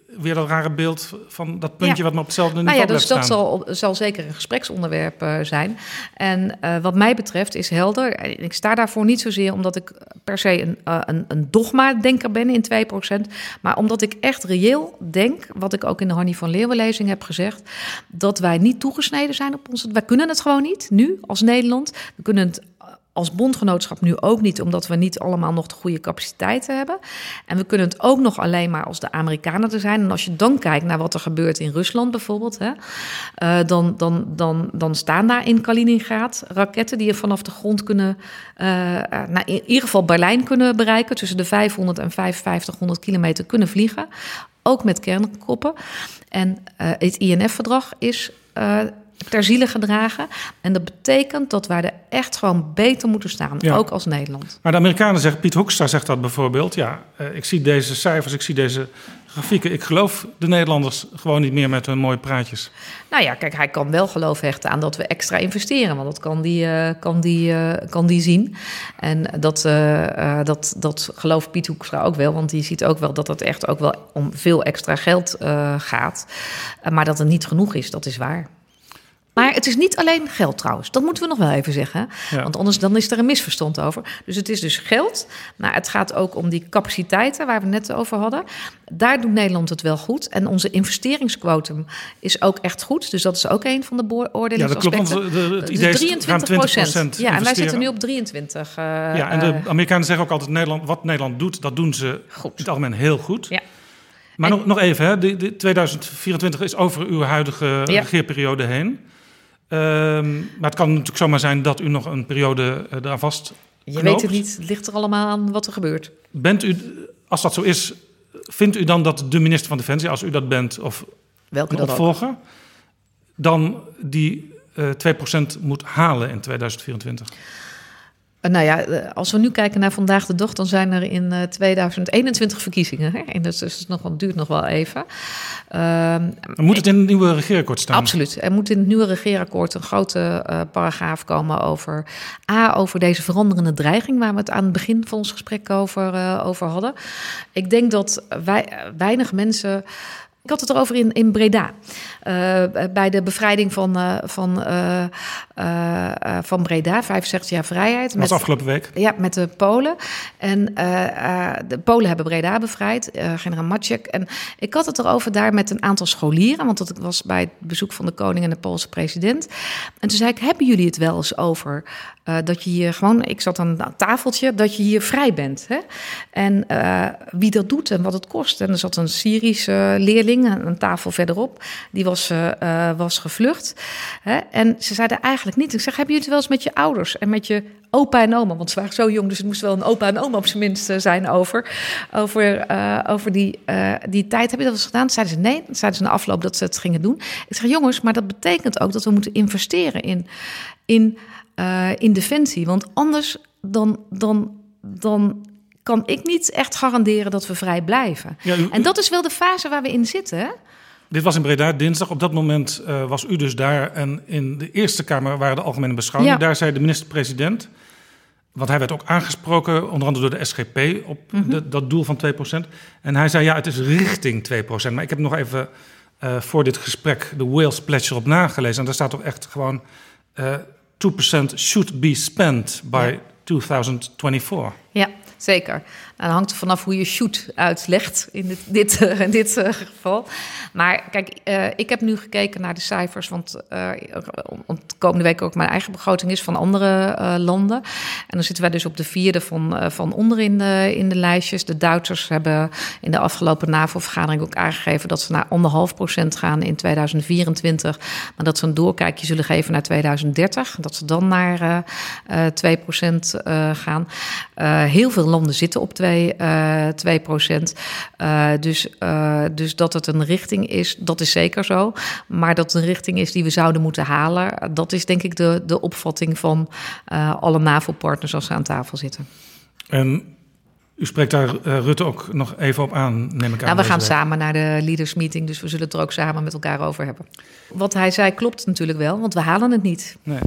weer dat rare beeld van dat puntje ja. wat maar op hetzelfde niveau nou ja, dus dat zal, zal zeker een gespreksonderwerp uh, zijn. En uh, wat mij betreft is helder. Ik sta daarvoor niet zozeer omdat ik per se een, uh, een, een dogma-denker ben in 2%. Maar omdat ik echt reëel denk, wat ik ook in de Hannie van Leeuwen-lezing heb gezegd, dat wij niet toegesneden zijn op ons. Wij kunnen het gewoon niet, nu, als Nederland. We kunnen het als bondgenootschap nu ook niet, omdat we niet allemaal nog de goede capaciteiten hebben. En we kunnen het ook nog alleen maar als de Amerikanen er zijn. En als je dan kijkt naar wat er gebeurt in Rusland bijvoorbeeld, hè, uh, dan, dan, dan, dan staan daar in Kaliningrad raketten die je vanaf de grond kunnen, uh, nou, in ieder geval Berlijn kunnen bereiken, tussen de 500 en 5500 kilometer kunnen vliegen. Ook met kernkoppen. En het INF-verdrag is ter ziele gedragen. En dat betekent dat wij er echt gewoon beter moeten staan, ja. ook als Nederland. Maar de Amerikanen zeggen, Piet Hoekstra zegt dat bijvoorbeeld. Ja, uh, ik zie deze cijfers, ik zie deze grafieken. Ik geloof de Nederlanders gewoon niet meer met hun mooie praatjes. Nou ja, kijk, hij kan wel geloof hechten aan dat we extra investeren. Want dat kan die, uh, kan die, uh, kan die zien. En dat, uh, dat, dat gelooft Piet Hoekstra ook wel. Want die ziet ook wel dat het echt ook wel om veel extra geld gaat. maar dat het niet genoeg is, dat is waar. Maar het is niet alleen geld trouwens. Dat moeten we nog wel even zeggen. Ja. Want anders dan is er een misverstand over. Dus het is dus geld. Maar het gaat ook om die capaciteiten waar we net over hadden. Daar doet Nederland het wel goed. En onze investeringsquotum is ook echt goed. Dus dat is ook een van de beoordelingsaspecten. Ja, dat klopt. Want het idee dus 23 procent. Ja, en wij zitten nu op 23. Uh, ja, en de Amerikanen zeggen ook altijd... Nederland, wat Nederland doet, dat doen ze goed. in het algemeen heel goed. Ja. Maar en, nog, nog even, hè. De, de 2024 is over uw huidige ja. regeerperiode heen. Um, maar het kan natuurlijk zomaar zijn dat u nog een periode uh, daar vast. Je weet het niet, het ligt er allemaal aan wat er gebeurt. Bent u, als dat zo is, vindt u dan dat de minister van Defensie, als u dat bent, of Welke een dat ook. opvolger, dan die eh 2% moet halen in 2024? Uh, nou ja, eh, als we nu kijken naar vandaag de dag, dan zijn er in uh, 2021 verkiezingen. Hè? En dus, dus het nog wel, duurt nog wel even. Uh, moet het in het nieuwe regeerakkoord staan? Absoluut. Er moet in het nieuwe regeerakkoord een grote uh, paragraaf komen over A, over deze veranderende dreiging, waar we het aan het begin van ons gesprek over, uh, over hadden. Ik denk dat wij, weinig mensen. Ik had het erover in, in Breda. Uh, bij de bevrijding van, uh, van, uh, van Breda, 65 jaar vrijheid. Dat was afgelopen week. Ja, met de Polen. En de Polen hebben Breda bevrijd, generaal Maciek. En ik had het erover daar met een aantal scholieren, want dat was bij het bezoek van de koning en de Poolse president. En toen zei ik, hebben jullie het wel eens over dat je hier gewoon, ik zat aan een tafeltje, dat je hier vrij bent. Hè? En wie dat doet en wat het kost. En er zat een Syrische leerling, een tafel verderop, die was, uh, was gevlucht. Hè? En ze zeiden eigenlijk niet. Ik zeg, hebben jullie het wel eens met je ouders en met je opa en oma? Want ze waren zo jong, dus het moest wel een opa en oma op zijn minst zijn over, over, over die, die tijd. Heb je dat eens gedaan? Zeiden ze nee. Zeiden ze na afloop dat ze het gingen doen. Ik zeg, jongens, maar dat betekent ook dat we moeten investeren in, in, in defensie. Want anders dan, dan, dan kan ik niet echt garanderen dat we vrij blijven. Ja, u, en dat is wel de fase waar we in zitten. Dit was in Breda dinsdag. Op dat moment uh, was u dus daar. En in de Eerste Kamer waren de algemene beschouwingen. Ja. Daar zei de minister-president. Want hij werd ook aangesproken, onder andere door de SGP, op mm -hmm. de, dat doel van 2%. En hij zei: ja, het is richting 2%. Maar ik heb nog even uh, voor dit gesprek de Wales Pledge erop nagelezen. En daar staat toch echt gewoon: uh, 2% should be spent by ja. 2024. Ja, zeker. Nou, dan hangt er vanaf hoe je shoot uitlegt in dit, dit, in dit uh, geval. Maar kijk, uh, ik heb nu gekeken naar de cijfers, want de komende week ook mijn eigen begroting is van andere landen. En dan zitten wij dus op de vierde van, van onder in de, in de lijstjes. De Duitsers hebben in de afgelopen NAVO-vergadering ook aangegeven dat ze naar anderhalf procent gaan in 2024. Maar dat ze een doorkijkje zullen geven naar 2030. Dat ze dan naar 2 procent gaan. heel veel landen zitten op 2 uh, 2 procent. Uh, dus, uh, dus dat het een richting is, dat is zeker zo. Maar dat het een richting is die we zouden moeten halen, dat is denk ik de, de opvatting van alle NAVO-partners als ze aan tafel zitten. En u spreekt daar Rutte ook nog even op aan, neem ik aan. Nou, we gaan week. samen naar de leaders meeting, dus we zullen het er ook samen met elkaar over hebben. Wat hij zei klopt natuurlijk wel, want we halen het niet. Nee.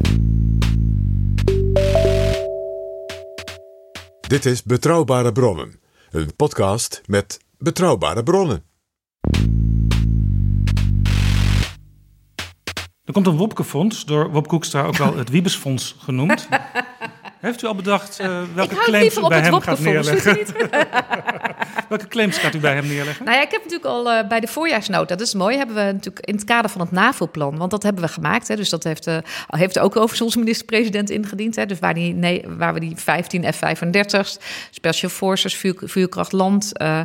Dit is Betrouwbare Bronnen, een podcast met betrouwbare bronnen. Er komt een Wopke-fonds, door Wop Koekstra ook wel het Wiebesfonds genoemd. Heeft u al bedacht uh, welke claims u bij hem gaat neerleggen? welke claims gaat u bij hem neerleggen? Nou ja, ik heb natuurlijk al uh, bij de voorjaarsnota, dat is mooi, hebben we natuurlijk in het kader van het NAVO-plan, want dat hebben we gemaakt. Hè, dus dat heeft, uh, heeft ook overigens onze minister-president ingediend. Hè, dus waar, die, nee, waar we die 15 F-35's, Special Forces, vuur, vuurkracht land, uh,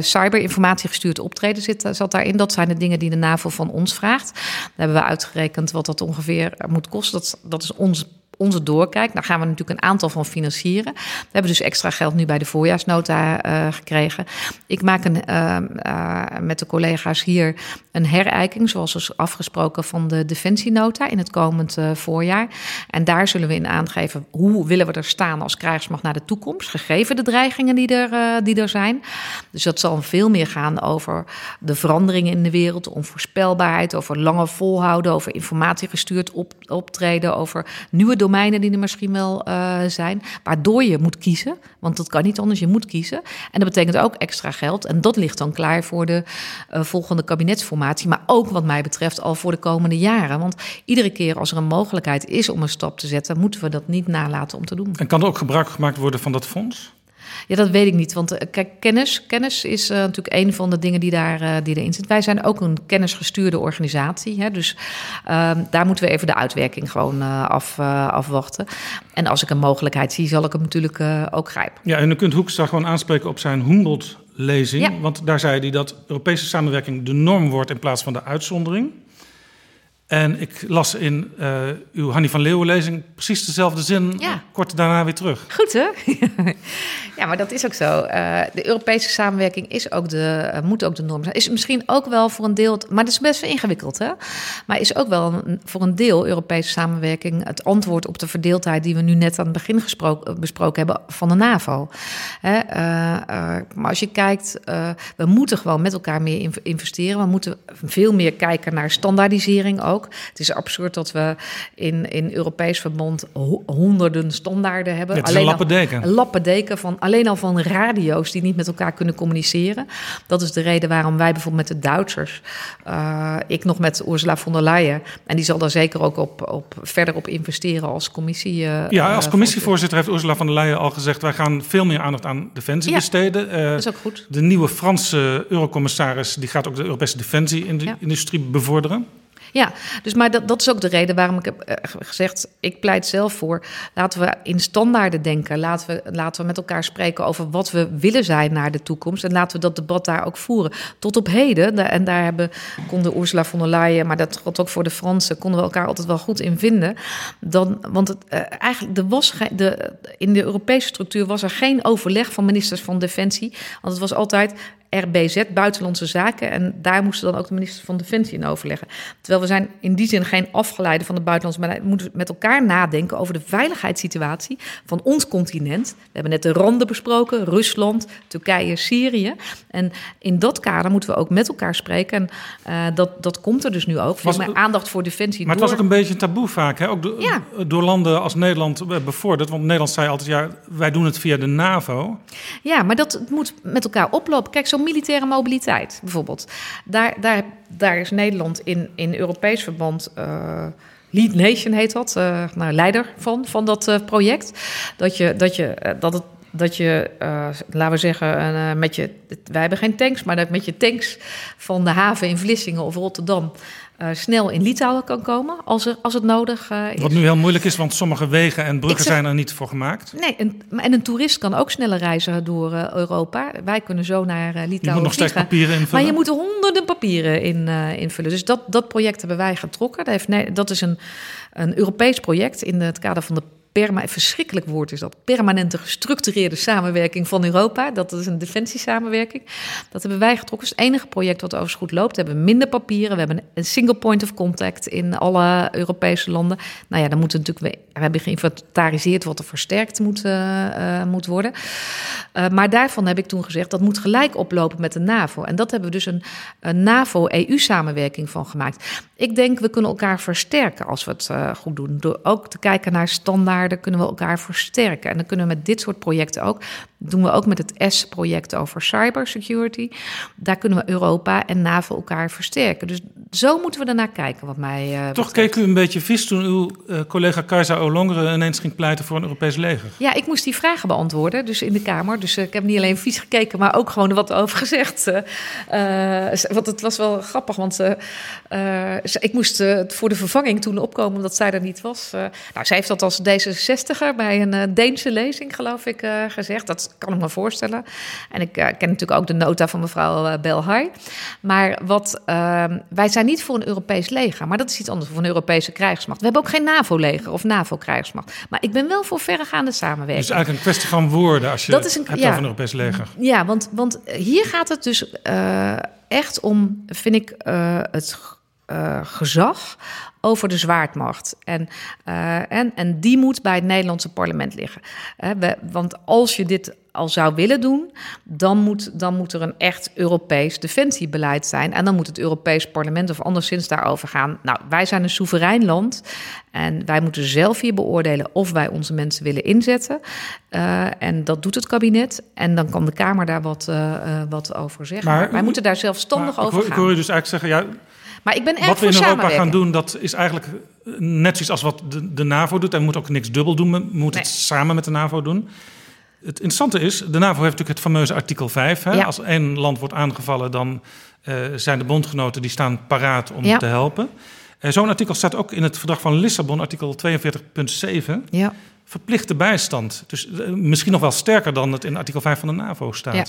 cyberinformatie gestuurd optreden zit, zat daarin. Dat zijn de dingen die de NAVO van ons vraagt. Daar hebben we uitgerekend wat dat ongeveer moet kosten. Dat, dat is ons onze doorkijk. Daar gaan we natuurlijk een aantal van financieren. We hebben dus extra geld nu bij de voorjaarsnota uh, gekregen. Ik maak een, uh, uh, met de collega's hier een herijking, zoals is afgesproken, van de defensienota in het komend voorjaar. En daar zullen we in aangeven hoe willen we er staan als krijgsmacht naar de toekomst, gegeven de dreigingen die er, die er zijn. Dus dat zal veel meer gaan over de veranderingen in de wereld, onvoorspelbaarheid, over lange volhouden, over informatiegestuurd op, optreden, over nieuwe domeinen die er misschien wel uh, zijn, waardoor je moet kiezen. Want dat kan niet anders, je moet kiezen. En dat betekent ook extra geld. En dat ligt dan klaar voor de uh, volgende kabinetsformatie. Maar ook wat mij betreft al voor de komende jaren. Want iedere keer als er een mogelijkheid is om een stap te zetten, moeten we dat niet nalaten om te doen. En kan er ook gebruik gemaakt worden van dat fonds? Ja, dat weet ik niet. Want kijk, kennis, kennis is uh, natuurlijk een van de dingen die, daar, uh, die erin zit. Wij zijn ook een kennisgestuurde organisatie. Hè, dus uh, daar moeten we even de uitwerking gewoon af, afwachten. En als ik een mogelijkheid zie, zal ik hem natuurlijk ook grijpen. Ja, en u kunt Hoekstra gewoon aanspreken op zijn Humboldt-lezing. Ja. Want daar zei hij dat Europese samenwerking de norm wordt in plaats van de uitzondering. En ik las in uh, uw Hannie van Leeuwen lezing precies dezelfde zin Ja. kort daarna weer terug. Goed, hè? ja, maar dat is ook zo. Eh, de Europese samenwerking is ook de, eh, moet ook de norm zijn. Is misschien ook wel voor een deel, maar dat is best wel ingewikkeld, hè? Maar is ook wel een- voor een deel Europese samenwerking het antwoord op de verdeeldheid die we nu net aan het begin gesproken, besproken hebben van de NAVO. Hè? eh, eh, maar als je kijkt, eh, we moeten gewoon met elkaar meer in- investeren. We moeten veel meer kijken naar standaardisering ook. Het is absurd dat we in, in Europees verband ho- honderden standaarden hebben. Het is een al- lappendeken. een lappendeken van alleen al van radio's die niet met elkaar kunnen communiceren. Dat is de reden waarom wij bijvoorbeeld met de Duitsers, eh, ik nog met Ursula von der Leyen, en die zal daar zeker ook op, op verder op investeren als commissie. eh, Ja, als eh, commissievoorzitter heeft Ursula von der Leyen al gezegd... wij gaan veel meer aandacht aan defensie Ja. besteden. Dat is ook goed. de nieuwe Franse eurocommissaris... die gaat ook de Europese defensie-industrie bevorderen. Ja, dus maar dat, dat is ook de reden waarom ik heb eh, gezegd, ik pleit zelf voor, laten we in standaarden denken. Laten we, laten we met elkaar spreken over wat we willen zijn naar de toekomst. En laten we dat debat daar ook voeren. Tot op heden, en daar hebben, konden Ursula von der Leyen, maar dat geldt ook voor de Fransen, konden we elkaar altijd wel goed in vinden. Dan, want het, eh, eigenlijk, er was de, in de Europese structuur was er geen overleg van ministers van Defensie. Want het was altijd RBZ, Buitenlandse Zaken. En daar moesten dan ook de ministers van Defensie in overleggen. Terwijl we zijn in die zin geen afgeleide van de buitenlandse beleid. We moeten met elkaar nadenken over de veiligheidssituatie van ons continent. We hebben net de randen besproken, Rusland, Turkije, Syrië. En in dat kader moeten we ook met elkaar spreken. En eh, dat, dat komt er dus nu ook. Was- Was, maar aandacht voor defensie. Maar het was door- ook een beetje een taboe vaak, hè? ook do- Ja. door landen als Nederland bevorderd. Want Nederland zei altijd, ja, wij doen het via de NAVO. Ja, maar dat moet met elkaar oplopen. Kijk, militaire mobiliteit bijvoorbeeld. Daar, daar, daar is Nederland in, in Europees verband. eh, Lead Nation heet dat, eh, nou, leider van, van dat eh, project. Dat je, dat je, dat het, dat je laten we zeggen, met je, wij hebben geen tanks, maar dat met je tanks van de haven in Vlissingen of Rotterdam eh, snel in Litouwen kan komen als, er, als het nodig eh, is. Wat nu heel moeilijk is, want sommige wegen en bruggen zeg- zijn er niet voor gemaakt. Nee, en, en een toerist kan ook sneller reizen door eh, Europa. Wij kunnen zo naar Litouwen Je moet nog steeds papieren invullen. Maar je moet er honderden papieren in, invullen. Dus dat, dat project hebben wij getrokken. Dat, heeft, nee, dat is een, een Europees project in het kader van de perma, verschrikkelijk woord is dat, permanente gestructureerde samenwerking van Europa. Dat is een defensiesamenwerking. Dat hebben wij getrokken. Het is het enige project wat overigens goed loopt. We hebben minder papieren. We hebben een single point of contact in alle Europese landen. Nou ja, dan moeten natuurlijk... We, hebben geïnventariseerd wat er versterkt moet, eh, eh, moet worden. Uh, maar daarvan heb ik toen gezegd, dat moet gelijk oplopen met de NAVO. En dat hebben we dus een, een NAVO-EU-samenwerking van gemaakt. Ik denk, we kunnen elkaar versterken als we het uh, goed doen. Door ook te kijken naar standaarden kunnen we elkaar versterken. En dan kunnen we met dit soort projecten ook. doen we ook met het S-project over cybersecurity. Daar kunnen we Europa en NAVO elkaar versterken. Dus zo moeten we ernaar kijken, wat mij Toch keek u een beetje vies toen uw collega Kajsa Olongeren ineens ging pleiten voor een Europees leger. Ja, ik moest die vragen beantwoorden, dus in de Kamer. Dus uh, ik heb niet alleen vies gekeken, maar ook gewoon wat over gezegd. want het was wel grappig, want ik moest voor de vervanging toen opkomen omdat zij er niet was. nou, zij heeft dat als D66er bij een Deense lezing, geloof ik, gezegd. Dat kan ik me voorstellen. En ik ken natuurlijk ook de nota van mevrouw Belhai. Maar wat, wij zijn niet voor een Europees leger, maar dat is iets anders, voor een Europese krijgsmacht. We hebben ook geen NAVO-leger of NAVO-krijgsmacht. Maar ik ben wel voor verregaande samenwerking. Dus eigenlijk een kwestie van woorden als je dat is een, hebt ja, over een Europees leger. Ja, want, want hier gaat het dus uh, echt om, vind ik, uh, het uh, gezag over de zwaardmacht. En, uh, en, en die moet bij het Nederlandse parlement liggen. Uh, we, want als je dit al zou willen doen, dan moet, dan moet er een echt Europees defensiebeleid zijn. En dan moet het Europees parlement of anderszins daarover gaan. Nou, wij zijn een soeverein land en wij moeten zelf hier beoordelen of wij onze mensen willen inzetten. Uh, en dat doet het kabinet. En dan kan de Kamer daar wat, uh, wat over zeggen. Maar, wij moeten daar zelfstandig maar, over ik, gaan. Ik hoor je dus eigenlijk zeggen, ja, maar ik ben erg wat we in Europa gaan doen, dat is eigenlijk net zoiets als wat de, de NAVO doet. En we moeten ook niks dubbel doen, we moeten Nee. het samen met de NAVO doen. Het interessante is, de NAVO heeft natuurlijk het fameuze artikel 5. Hè? Ja. Als één land wordt aangevallen, dan uh, zijn de bondgenoten die staan paraat om Ja. te helpen. Uh, Zo'n artikel staat ook in het verdrag van Lissabon, artikel 42.7. Ja. Verplichte bijstand. Dus eh, misschien nog wel sterker dan het in artikel 5 van de NAVO staat. Ja.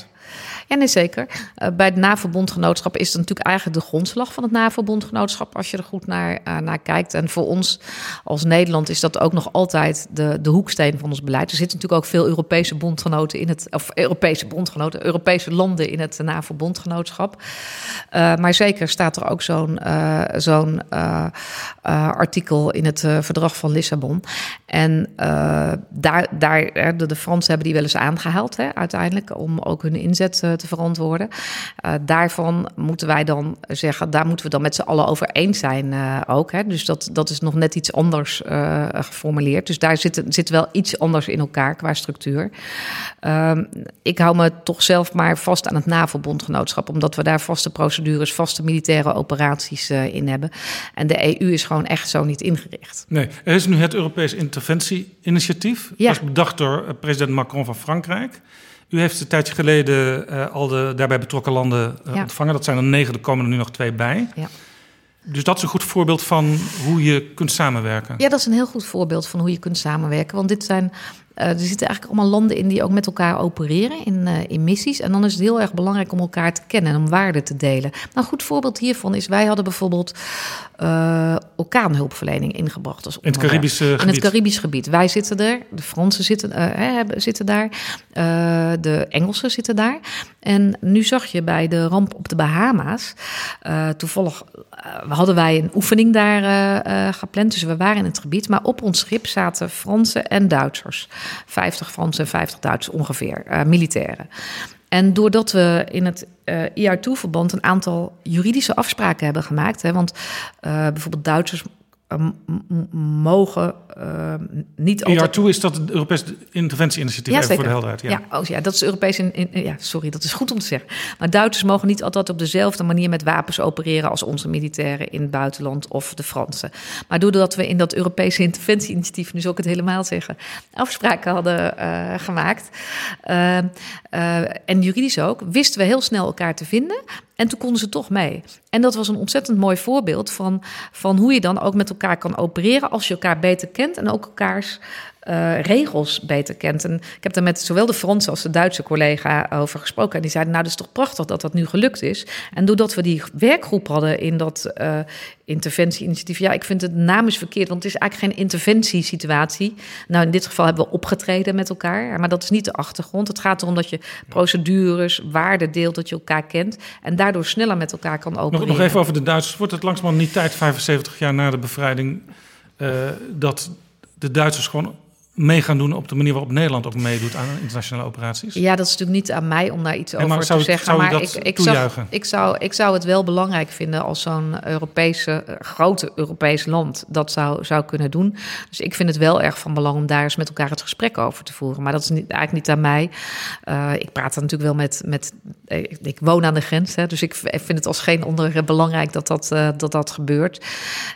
Ja, nee, zeker. Uh, bij het NAVO-bondgenootschap is het natuurlijk eigenlijk de grondslag van het NAVO-bondgenootschap, als je er goed naar, uh, naar kijkt. En voor ons als Nederland is dat ook nog altijd de, de hoeksteen van ons beleid. Er zitten natuurlijk ook veel Europese bondgenoten in het, of Europese bondgenoten, Europese landen in het NAVO-bondgenootschap. Maar zeker staat er ook zo'n zo'n artikel in het verdrag van Lissabon. En daar, daar de, de Fransen hebben die wel eens aangehaald, hè, uiteindelijk, om ook hun inzet te verantwoorden. Uh, daarvan moeten wij dan zeggen, daar moeten we dan met z'n allen over eens zijn ook. Hè. Dus dat, dat is nog net iets anders geformuleerd. Dus daar zit, zit wel iets anders in elkaar qua structuur. Ehm, ik hou me toch zelf maar vast aan het NAVO-bondgenootschap, omdat we daar vaste procedures, vaste militaire operaties in hebben. En de EU is gewoon echt zo niet ingericht. Nee, er is nu het Europees Interventie-initiatief. Ja. Dat is bedacht door president Macron van Frankrijk. U heeft een tijdje geleden uh, al de daarbij betrokken landen uh, ja. ontvangen. Dat zijn er negen, er komen er nu nog twee bij. Ja. Dus dat is een goed voorbeeld van hoe je kunt samenwerken. Ja, dat is een heel goed voorbeeld van hoe je kunt samenwerken. Want dit zijn uh, er zitten eigenlijk allemaal landen in die ook met elkaar opereren in, uh, in missies. En dan is het heel erg belangrijk om elkaar te kennen en om waarden te delen. Nou, een goed voorbeeld hiervan is: wij hadden bijvoorbeeld uh, orkaanhulpverlening ingebracht. Als in het Caribische in gebied. het Caribisch gebied. Wij zitten er, de Fransen zitten, hebben, zitten daar, de Engelsen zitten daar. En nu zag je bij de ramp op de Bahama's, toevallig hadden wij een oefening daar gepland. Dus we waren in het gebied. Maar op ons schip zaten Fransen en Duitsers. 50 Fransen en 50 Duitsers ongeveer, uh, militairen. En doordat we in het uh, IR2-verband een aantal juridische afspraken hebben gemaakt, hè, want uh, bijvoorbeeld Duitsers mogen uh, niet altijd... ER2 is dat het Europese interventie-initiatief, ja, even voor de helderheid. Ja, ja, oh, ja dat is Europees... In, in, ja, sorry, dat is goed om te zeggen. Maar Duitsers mogen niet altijd op dezelfde manier met wapens opereren... als onze militairen in het buitenland of de Fransen. Maar doordat we in dat Europese interventie-initiatief... nu zal ik het helemaal zeggen... afspraken hadden uh, gemaakt... Uh, en juridisch ook, wisten we heel snel elkaar te vinden... En toen konden ze toch mee. En dat was een ontzettend mooi voorbeeld van, van hoe je dan ook met elkaar kan opereren als je elkaar beter kent en ook elkaars uh, regels beter kent. En ik heb daar met zowel de Franse als de Duitse collega over gesproken. En die zeiden, nou, dat is toch prachtig dat dat nu gelukt is. En doordat we die werkgroep hadden in dat uh, interventie-initiatief... ja, ik vind het naam is verkeerd, want het is eigenlijk geen interventiesituatie. Nou, in dit geval hebben we opgetreden met elkaar, maar dat is niet de achtergrond. Het gaat erom dat je procedures, waarden deelt, dat je elkaar kent... en daardoor sneller met elkaar kan opereren. Nog, nog even over de Duitsers. Wordt het langzamerhand niet tijd, 75 jaar na de bevrijding... Uh, dat de Duitsers gewoon mee gaan doen op de manier waarop Nederland ook meedoet aan internationale operaties? Ja, dat is natuurlijk niet aan mij om daar iets over te zeggen. Zou maar ik, ik, zag, ik, zou, ik zou het wel belangrijk vinden als zo'n Europese, grote Europees land dat zou, zou kunnen doen. Dus ik vind het wel erg van belang om daar eens met elkaar het gesprek over te voeren. Maar dat is niet, eigenlijk niet aan mij. Uh, ik praat er natuurlijk wel met. met ik, ik woon aan de grens, hè, dus ik vind het als geen onder belangrijk dat dat, uh, dat, dat gebeurt.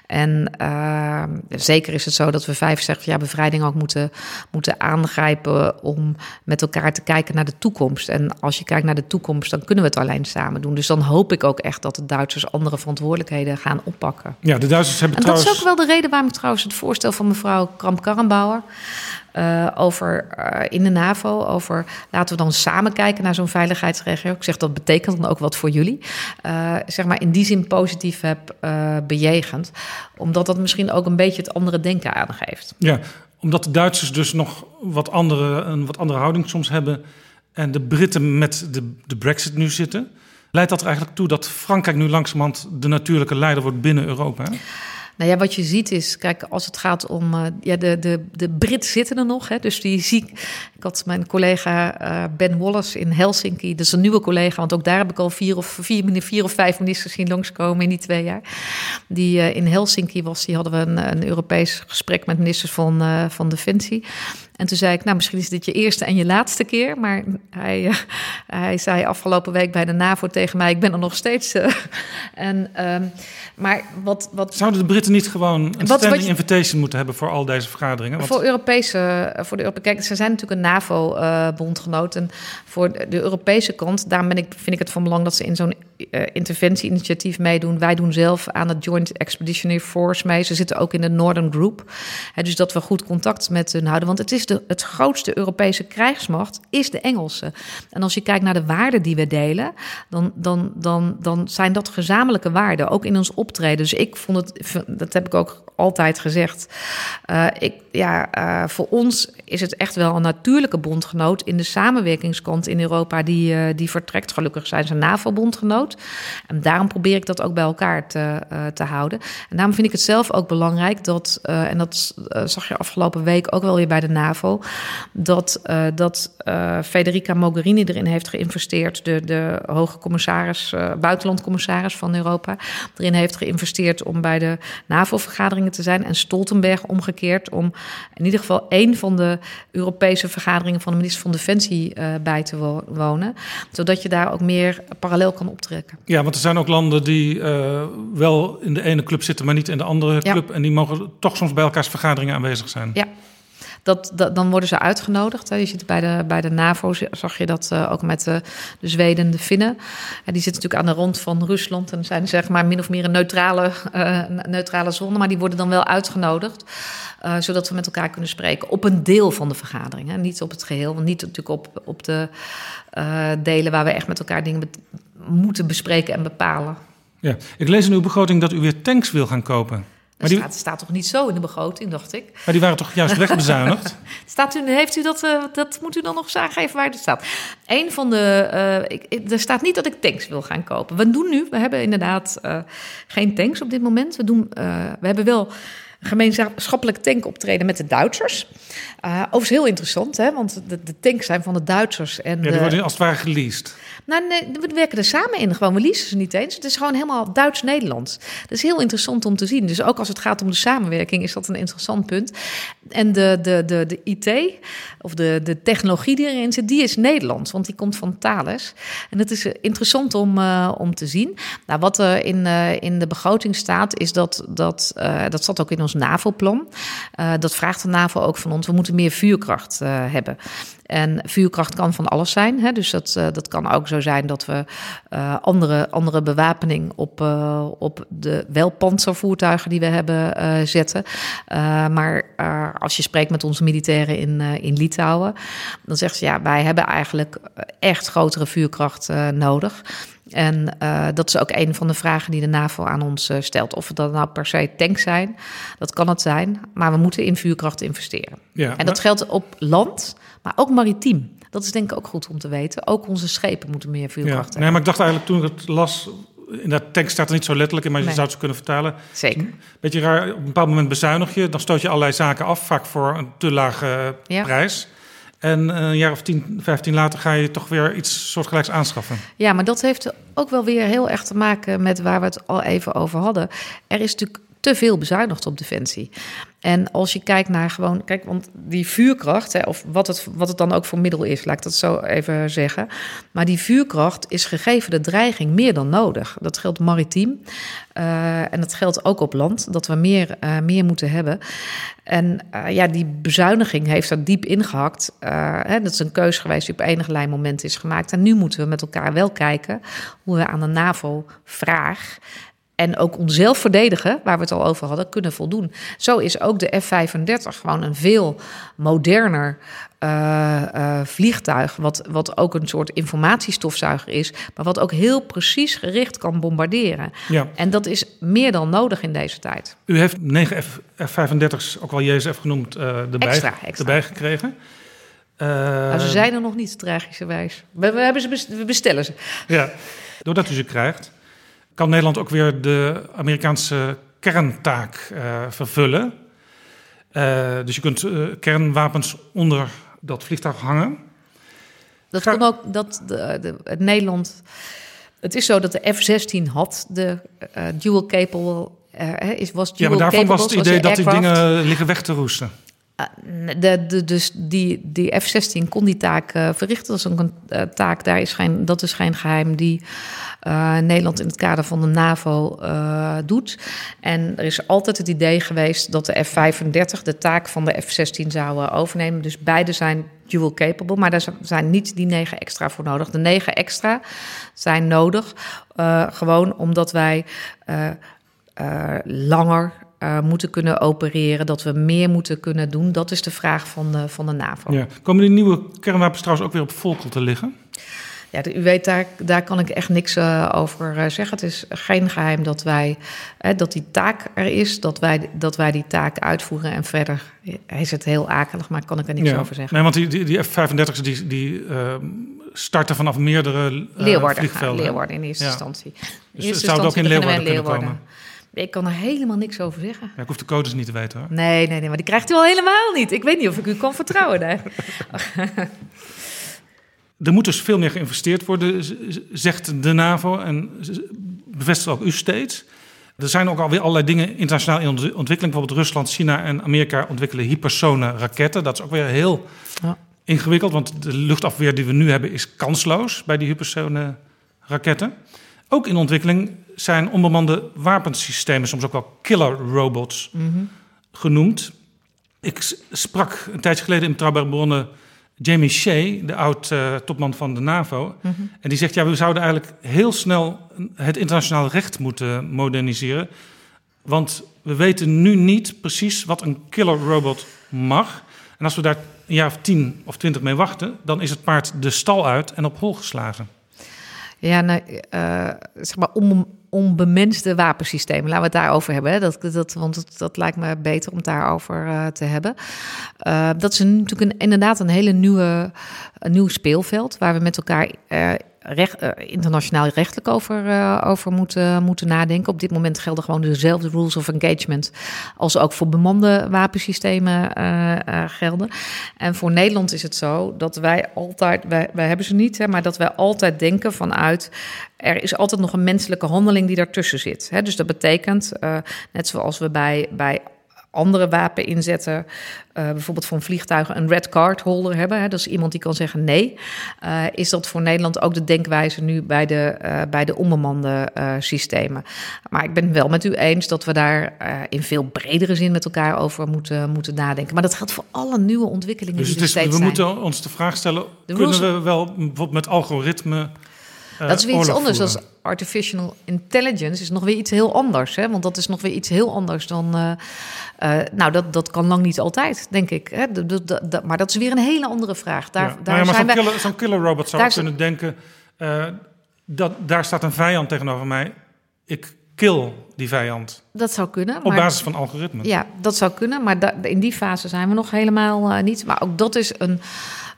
En uh, zeker is het zo dat we 65 jaar bevrijding ook moeten moeten aangrijpen om met elkaar te kijken naar de toekomst. En als je kijkt naar de toekomst, dan kunnen we het alleen samen doen. Dus dan hoop ik ook echt dat de Duitsers andere verantwoordelijkheden gaan oppakken. Ja, de Duitsers hebben en trouwens... dat is ook wel de reden waarom ik trouwens het voorstel van mevrouw Kramp-Karrenbauer... Uh, over uh, in de NAVO, over laten we dan samen kijken naar zo'n veiligheidsregio. Ik zeg dat betekent dan ook wat voor jullie. Uh, zeg maar in die zin positief heb bejegend, omdat dat misschien ook een beetje het andere denken aangeeft. Ja, omdat de Duitsers dus nog wat andere, een wat andere houding soms hebben. En de Britten met de, de Brexit nu zitten. Leidt dat er eigenlijk toe dat Frankrijk nu langzamerhand de natuurlijke leider wordt binnen Europa? Nou ja, wat je ziet is, kijk, als het gaat om. Uh, ja, de, de, de Britten zitten er nog. Hè, dus die zie ik. had mijn collega uh, Ben Wallace in Helsinki. Dat is een nieuwe collega, want ook daar heb ik al vier of, vier, vier of vijf ministers zien langskomen in die twee jaar. Die uh, in Helsinki was, die hadden we een, een Europees gesprek met ministers van, van Defensie. En toen zei ik, nou, misschien is dit je eerste en je laatste keer. Maar hij, uh, hij zei afgelopen week bij de NAVO tegen mij: ik ben er nog steeds. Uh, en, um, maar wat, wat. Zouden de Britten niet gewoon een wat, standing wat je, invitation moeten hebben voor al deze vergaderingen? Voor Europese. Voor de Europe, kijk, ze zijn natuurlijk een NAVO-bondgenoot. En voor de, Europese kant, daarom ben ik, vind ik het van belang dat ze in zo'n interventie-initiatief meedoen. Wij doen zelf aan het Joint Expeditionary Force mee. Ze zitten ook in de Northern Group. Dus dat we goed contact met hun houden. Want het is het grootste Europese krijgsmacht, is de Engelse. En als je kijkt naar de waarden die we delen, dan, dan, dan, dan zijn dat gezamenlijke waarden. Ook in ons optreden. Dus ik vond het, dat heb ik ook altijd gezegd. Uh, ik, ja, uh, voor ons is het echt wel een natuurlijke bondgenoot in de samenwerkingskant in Europa die, uh, die vertrekt. Gelukkig zijn ze een NAVO-bondgenoot. En daarom probeer ik dat ook bij elkaar te, te houden. En daarom vind ik het zelf ook belangrijk dat, en dat zag je afgelopen week ook wel weer bij de NAVO, dat, dat Federica Mogherini erin heeft geïnvesteerd, de, de hoge commissaris, buitenlandcommissaris van Europa, erin heeft geïnvesteerd om bij de NAVO-vergadering te zijn. En Stoltenberg omgekeerd om in ieder geval één van de Europese vergaderingen van de minister van Defensie uh, bij te wonen. Zodat je daar ook meer parallel kan optrekken. Ja, want er zijn ook landen die uh, wel in de ene club zitten, maar niet in de andere club. En die mogen toch soms bij elkaars vergaderingen aanwezig zijn. Ja. Dat, dan worden ze uitgenodigd. Hè. Je ziet bij de, bij de NAVO, zag je dat uh, ook met de, de Zweden en de Finnen. En die zitten natuurlijk aan de rond van Rusland en zijn zeg maar min of meer een neutrale, uh, neutrale zone. Maar die worden dan wel uitgenodigd. Zodat we met elkaar kunnen spreken op een deel van de vergadering. Hè. Niet op het geheel, niet natuurlijk op, op de delen waar we echt met elkaar dingen moeten bespreken en bepalen. Ja, ik lees in uw begroting dat u weer tanks wil gaan kopen. Maar die... staat, staat, toch niet zo in de begroting, dacht ik. Maar die waren toch juist wegbezuinigd? staat u, heeft u dat, uh, dat moet u dan nog eens aangeven waar het staat. Een van de, uh, ik, er staat niet dat ik tanks wil gaan kopen. We doen nu, we hebben inderdaad uh, geen tanks op dit moment. We, doen, we hebben wel gemeenschappelijk tankoptreden met de Duitsers. Overigens heel interessant, hè? want de, de tanks zijn van de Duitsers. En ja, die worden als het ware geleased. Nou, nee, we werken er samen in. Gewoon, we leasen ze niet eens. Het is gewoon helemaal Duits-Nederlands. Dat is heel interessant om te zien. Dus ook als het gaat om de samenwerking, is dat een interessant punt. En de, de, de, de IT, of de, de technologie die erin zit, die is Nederlands. Want die komt van Thales. En het is interessant om, uh, om te zien. Nou, wat er in, uh, in de begroting staat, is dat, dat, dat zat ook in ons NAVO-plan. dat vraagt de NAVO ook van ons. We moeten meer vuurkracht hebben. En vuurkracht kan van alles zijn. Hè? Dus dat, uh, dat kan ook zo zijn dat we uh, andere, andere bewapening op, uh, op de wel panzervoertuigen die we hebben zetten. maar als je spreekt met onze militairen in, in Litouwen, dan zegt ze ja, wij hebben eigenlijk echt grotere vuurkracht nodig. En uh, dat is ook een van de vragen die de NAVO aan ons uh, stelt. Of het dan nou per se tanks zijn, dat kan het zijn. Maar we moeten in vuurkracht investeren. Ja, en dat maar... geldt op land, maar ook maritiem. Dat is denk ik ook goed om te weten. Ook onze schepen moeten meer vuurkracht ja, hebben. Nee, maar ik dacht eigenlijk toen ik het las... In dat tekst staat er niet zo letterlijk in, maar je zou het zo kunnen vertalen. Zeker. Beetje raar, op een bepaald moment bezuinig je. Dan stoot je allerlei zaken af, vaak voor een te lage ja. prijs. En een jaar of 10, 15 later ga je toch weer iets soortgelijks aanschaffen. Ja, maar dat heeft ook wel weer heel erg te maken met waar we het al even over hadden. Er is natuurlijk te veel bezuinigd op defensie. En als je kijkt naar gewoon, kijk, want die vuurkracht, hè, of wat het, wat het dan ook voor middel is, laat ik dat zo even zeggen. Maar die vuurkracht is gegeven de dreiging meer dan nodig. Dat geldt maritiem uh, en dat geldt ook op land, dat we meer, uh, meer moeten hebben. En uh, ja, die bezuiniging heeft er diep ingehakt. Hè, dat is een keus geweest die op enig moment is gemaakt. En nu moeten we met elkaar wel kijken hoe we aan de NAVO-vraag en ook onszelf verdedigen, waar we het al over hadden, kunnen voldoen. Zo is ook de F-35 gewoon een veel moderner uh, uh, vliegtuig, wat, wat ook een soort informatiestofzuiger is, maar wat ook heel precies gericht kan bombarderen. Ja. En dat is meer dan nodig in deze tijd. U heeft 9 F-35's, ook wel JSF genoemd, uh, erbij, extra, extra. erbij gekregen. Nou, ze zijn er nog niet, tragischerwijs. We, we, hebben ze, we bestellen ze. Ja, doordat u ze krijgt, kan Nederland ook weer de Amerikaanse kerntaak uh, vervullen. Uh, dus je kunt uh, kernwapens onder dat vliegtuig hangen. Dat Ga... ook dat de, de, het Nederland. Het is zo dat de F-16 had de dual capable. is, was dual ja, maar daarvan capable, was het idee dat die dingen liggen weg te roesten. De, de, dus die, die F-16 kon die taak uh, verrichten. Dat is een uh, taak, daar is geen, dat is geen geheim, die uh, Nederland in het kader van de NAVO doet. En er is altijd het idee geweest dat de F-35 de taak van de F-16 zou overnemen. Dus beide zijn dual capable, maar daar zijn niet die negen extra voor nodig. De negen extra zijn nodig gewoon omdat wij uh, uh, moeten kunnen opereren, dat we meer moeten kunnen doen. Dat is de vraag van de, van de NAVO. Ja. Komen die nieuwe kernwapens trouwens ook weer op volkel te liggen? Ja, u weet, daar, daar kan ik echt niks uh, over zeggen. Het is geen geheim dat wij dat die taak er is, dat wij, dat wij die taak uitvoeren. En verder is het heel akelig, maar kan ik er niks over zeggen. Nee, want die, die, die F-35's die, die uh, starten vanaf meerdere uh, Leeuwarden, vliegvelden. Leeuwarden in eerste ja. instantie. In dus zou ook in Leeuwarden, kunnen komen? Ik kan er helemaal niks over zeggen. Ja, ik hoef de codes niet te weten hoor. Nee, nee, nee, maar die krijgt u al helemaal niet. Ik weet niet of ik u kan vertrouwen. Nee. Er moet dus veel meer geïnvesteerd worden, zegt de NAVO en bevestigt ook u steeds. Er zijn ook alweer allerlei dingen internationaal in ontwikkeling. Bijvoorbeeld Rusland, China en Amerika ontwikkelen hypersone raketten. Dat is ook weer heel ja. ingewikkeld, want de luchtafweer die we nu hebben is kansloos bij die hypersone raketten. Ook in ontwikkeling zijn onbemande wapensystemen, soms ook wel killer robots mm -hmm. genoemd. Ik sprak een tijdje geleden in Betrouwbare Bronnen Jamie Shea, de oud-topman van de NAVO. Mm -hmm. En die zegt, ja, we zouden eigenlijk heel snel het internationaal recht moeten moderniseren. Want we weten nu niet precies wat een killer robot mag. En als we daar een jaar of tien of twintig mee wachten, dan is het paard de stal uit en op hol geslagen. Ja, nou, uh, zeg maar om, onbemenste wapensystemen. Laten we het daarover hebben. Hè. Dat, dat, want dat, dat lijkt me beter om het daarover uh, te hebben. Uh, dat is natuurlijk een, inderdaad een hele nieuwe, een nieuw speelveld waar we met elkaar recht, uh, internationaal rechtelijk over, uh, over moeten, moeten nadenken. Op dit moment gelden gewoon dezelfde rules of engagement als ook voor bemande wapensystemen uh, gelden. En voor Nederland is het zo dat wij altijd, wij, wij hebben ze niet, hè, maar dat wij altijd denken vanuit er is altijd nog een menselijke handeling die daartussen zit. Hè? Dus dat betekent, net zoals we bij, bij andere wapen inzetten. Uh, bijvoorbeeld voor een vliegtuig een red card holder hebben. Hè, dat is iemand die kan zeggen nee. Uh, is dat voor Nederland ook de denkwijze nu bij de, uh, bij de onbemande systemen? Maar ik ben wel met u eens dat we daar in veel bredere zin met elkaar over moeten, moeten nadenken. Maar dat geldt voor alle nieuwe ontwikkelingen dus die er steeds we zijn. moeten ons de vraag stellen, de kunnen we wel bijvoorbeeld met algoritme... dat is weer iets anders. Is artificial intelligence is nog weer iets heel anders. Hè? Want dat is nog weer iets heel anders dan. Uh, uh, nou, dat, dat kan lang niet altijd, denk ik. Hè? Maar dat is weer een hele andere vraag. Daar, ja. daar ja, maar zijn zo'n killer, robot zou kunnen denken... Uh, dat, daar staat een vijand tegenover mij. Ik kill die vijand. Dat zou kunnen. Op basis van algoritmen. Ja, dat zou kunnen. Maar da, in die fase zijn we nog helemaal uh, niet. Maar ook dat is een...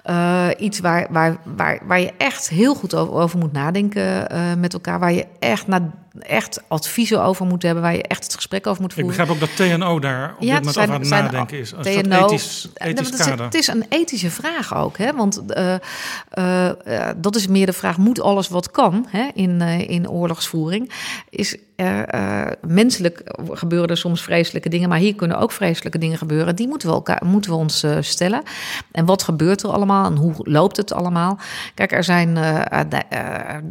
Uh, iets waar, waar, waar, waar je echt heel goed over, over moet nadenken uh, met elkaar. Waar je echt, na, echt adviezen over moet hebben. Waar je echt het gesprek over moet voeren. Ik begrijp ook dat TNO daar op ja, dit moment over aan het nadenken is. Een TNO, ethisch, ethisch het, is, het is een ethische vraag ook. Hè? Want uh, dat is meer de vraag, moet alles wat kan hè, in, in oorlogsvoering? Is menselijk gebeuren er soms vreselijke dingen. Maar hier kunnen ook vreselijke dingen gebeuren. Die moeten we, elkaar, moeten we ons stellen. En wat gebeurt er allemaal? En hoe loopt het allemaal? Kijk, er zijn,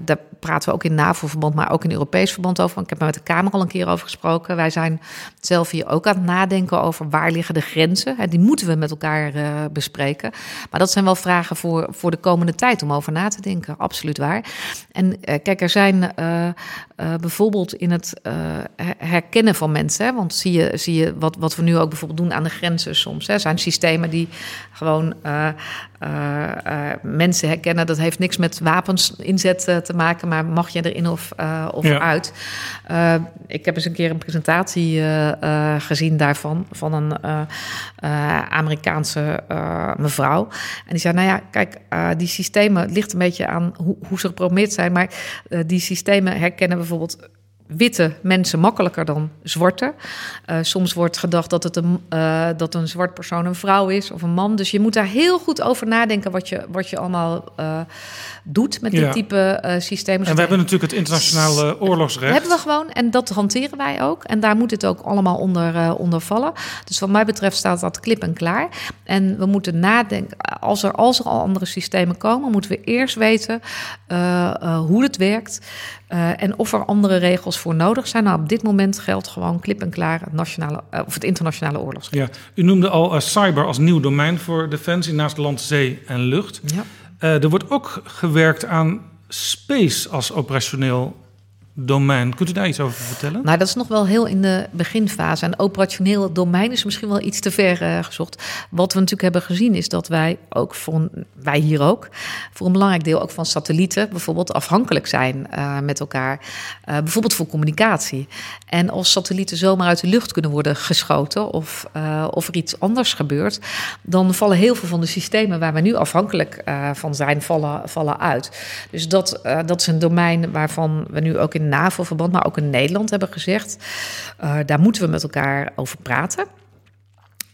daar praten we ook in NAVO-verband, maar ook in Europees verband over. Ik heb er met de Kamer al een keer over gesproken. Wij zijn zelf hier ook aan het nadenken over waar liggen de grenzen. Die moeten we met elkaar uh, bespreken. Maar dat zijn wel vragen voor, voor de komende tijd om over na te denken. Absoluut waar. En kijk, er zijn bijvoorbeeld in het herkennen van mensen. Hè, want zie je, zie je wat, wat we nu ook bijvoorbeeld doen aan de grenzen soms. Hè, zijn systemen die gewoon uh, uh, mensen herkennen. Dat heeft niks met wapens inzet uh, te maken, maar mag je erin of, of ja. uit? ik heb eens een keer een presentatie gezien daarvan van een Amerikaanse mevrouw. En die zei: Nou ja, kijk, die systemen het ligt een beetje aan hoe, hoe ze geprogrammeerd zijn, maar die systemen herkennen bijvoorbeeld witte mensen makkelijker dan zwarte. Uh, soms wordt gedacht dat, het een, uh, dat een zwart persoon een vrouw is of een man. Dus je moet daar heel goed over nadenken wat je, wat je allemaal uh, doet met dit ja. type systemen. En we hebben natuurlijk het internationale oorlogsrecht. hebben we gewoon en dat hanteren wij ook. En daar moet het ook allemaal onder, onder vallen. Dus wat mij betreft staat dat klip en klaar. En we moeten nadenken, als er, als er al andere systemen komen, moeten we eerst weten hoe het werkt. Uh, en of er andere regels voor nodig zijn. Nou, op dit moment geldt gewoon klip en klaar het, nationale, uh, of het internationale oorlogsrecht. Ja, u noemde al uh, cyber als nieuw domein voor defensie naast land, zee en lucht. Ja. er wordt ook gewerkt aan space als operationeel domein. Kunt u daar iets over vertellen? Nou, dat is nog wel heel in de beginfase. En operationeel domein is misschien wel iets te ver uh, gezocht. Wat we natuurlijk hebben gezien is dat wij ook voor wij hier ook voor een belangrijk deel ook van satellieten bijvoorbeeld afhankelijk zijn uh, met elkaar. Uh, bijvoorbeeld voor communicatie. En als satellieten zomaar uit de lucht kunnen worden geschoten of, of er iets anders gebeurt, dan vallen heel veel van de systemen waar we nu afhankelijk van zijn, vallen, vallen uit. Dus dat, dat is een domein waarvan we nu ook in NAVO-verband, maar ook in Nederland hebben gezegd. Uh, daar moeten we met elkaar over praten.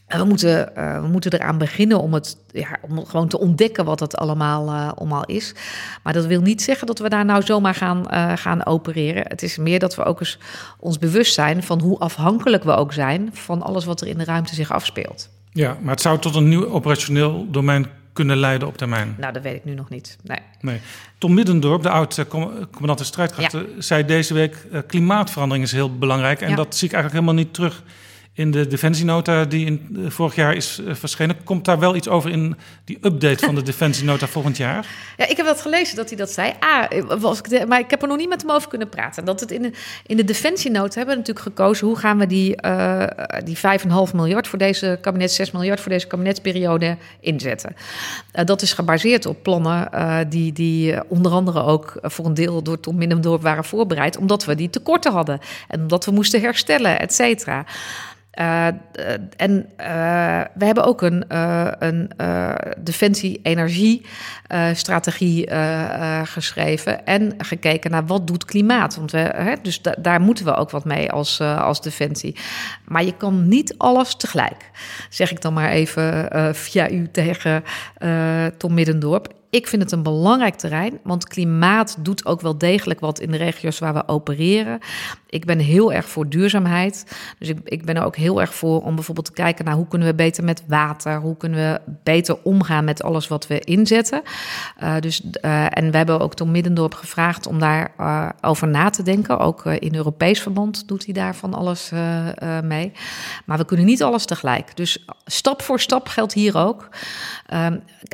En we moeten, uh, we moeten eraan beginnen om, het, ja, om gewoon te ontdekken wat het allemaal, uh, is. Maar dat wil niet zeggen dat we daar nou zomaar gaan, gaan opereren. Het is meer dat we ook eens ons bewust zijn van hoe afhankelijk we ook zijn van alles wat er in de ruimte zich afspeelt. Ja, maar het zou tot een nieuw operationeel domein kunnen leiden op termijn? Nou, dat weet ik nu nog niet. Nee. nee. Tom Middendorp, de oud-commandant de strijdkrachten, ja. zei deze week... Uh, klimaatverandering is heel belangrijk. En ja. dat zie ik eigenlijk helemaal niet terug in de defensienota die in, uh, vorig jaar is uh, verschenen. Komt daar wel iets over in die update van de defensienota volgend jaar? Ja, ik heb dat gelezen dat hij dat zei. Ah, was ik de, maar ik heb er nog niet met hem over kunnen praten. Dat het in de, in de defensienota hebben we natuurlijk gekozen... hoe gaan we die, uh, die 5,5 miljard voor deze kabinet... 6 miljard voor deze kabinetsperiode inzetten. dat is gebaseerd op plannen die, die onder andere ook... voor een deel door Tom Middendorp waren voorbereid... omdat we die tekorten hadden. En omdat we moesten herstellen, et cetera. Uh, en uh, we hebben ook een, uh, een defensie-energie-strategie geschreven en gekeken naar wat doet klimaat. Want we, hè, dus da daar moeten we ook wat mee als, als defensie. Maar je kan niet alles tegelijk, zeg ik dan maar even via u tegen Tom Middendorp. Ik vind het een belangrijk terrein, want klimaat doet ook wel degelijk wat in de regio's waar we opereren. Ik ben heel erg voor duurzaamheid. Dus ik, ik ben er ook heel erg voor om bijvoorbeeld te kijken naar hoe kunnen we beter met water, hoe kunnen we beter omgaan met alles wat we inzetten. Uh, dus, uh, en we hebben ook Tom Middendorp gevraagd om daar uh, over na te denken. Ook in Europees verband doet hij daar van alles mee. Maar we kunnen niet alles tegelijk. Dus stap voor stap geldt hier ook.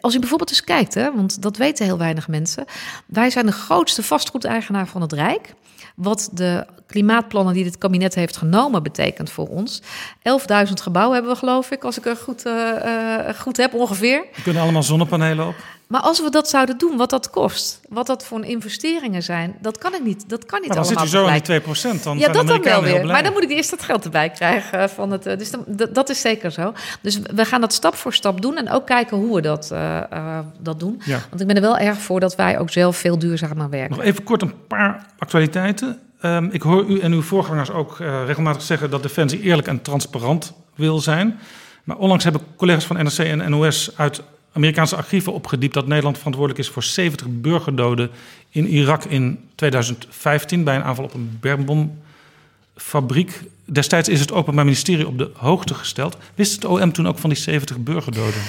als je bijvoorbeeld eens kijkt, hè, want dat weten heel weinig mensen. Wij zijn de grootste vastgoedeigenaar van het Rijk. Wat de klimaatplannen die dit kabinet heeft genomen betekent voor ons. 11.000 gebouwen hebben we, geloof ik, als ik er goed, uh, uh, goed heb ongeveer. We kunnen allemaal zonnepanelen op. Maar als we dat zouden doen, wat dat kost, wat dat voor investeringen zijn, dat kan ik niet. Dat kan niet maar dan allemaal. zit je zo aan die 2 procent. Dan ja, dat dan wel weer. Maar dan moet ik eerst dat geld erbij krijgen van het. Dus dan, dat is zeker zo. Dus we gaan dat stap voor stap doen en ook kijken hoe we dat, uh, uh, dat doen. Ja. Want ik ben er wel erg voor dat wij ook zelf veel duurzamer werken. Nog even kort een paar actualiteiten. Um, ik hoor u en uw voorgangers ook uh, regelmatig zeggen dat Defensie eerlijk en transparant wil zijn. Maar onlangs hebben collega's van NRC en NOS uit Amerikaanse archieven opgediept dat Nederland verantwoordelijk is voor 70 burgerdoden in Irak in 2015 bij een aanval op een bermbomfabriek. Destijds is het Openbaar Ministerie op de hoogte gesteld. Wist het OM toen ook van die 70 burgerdoden?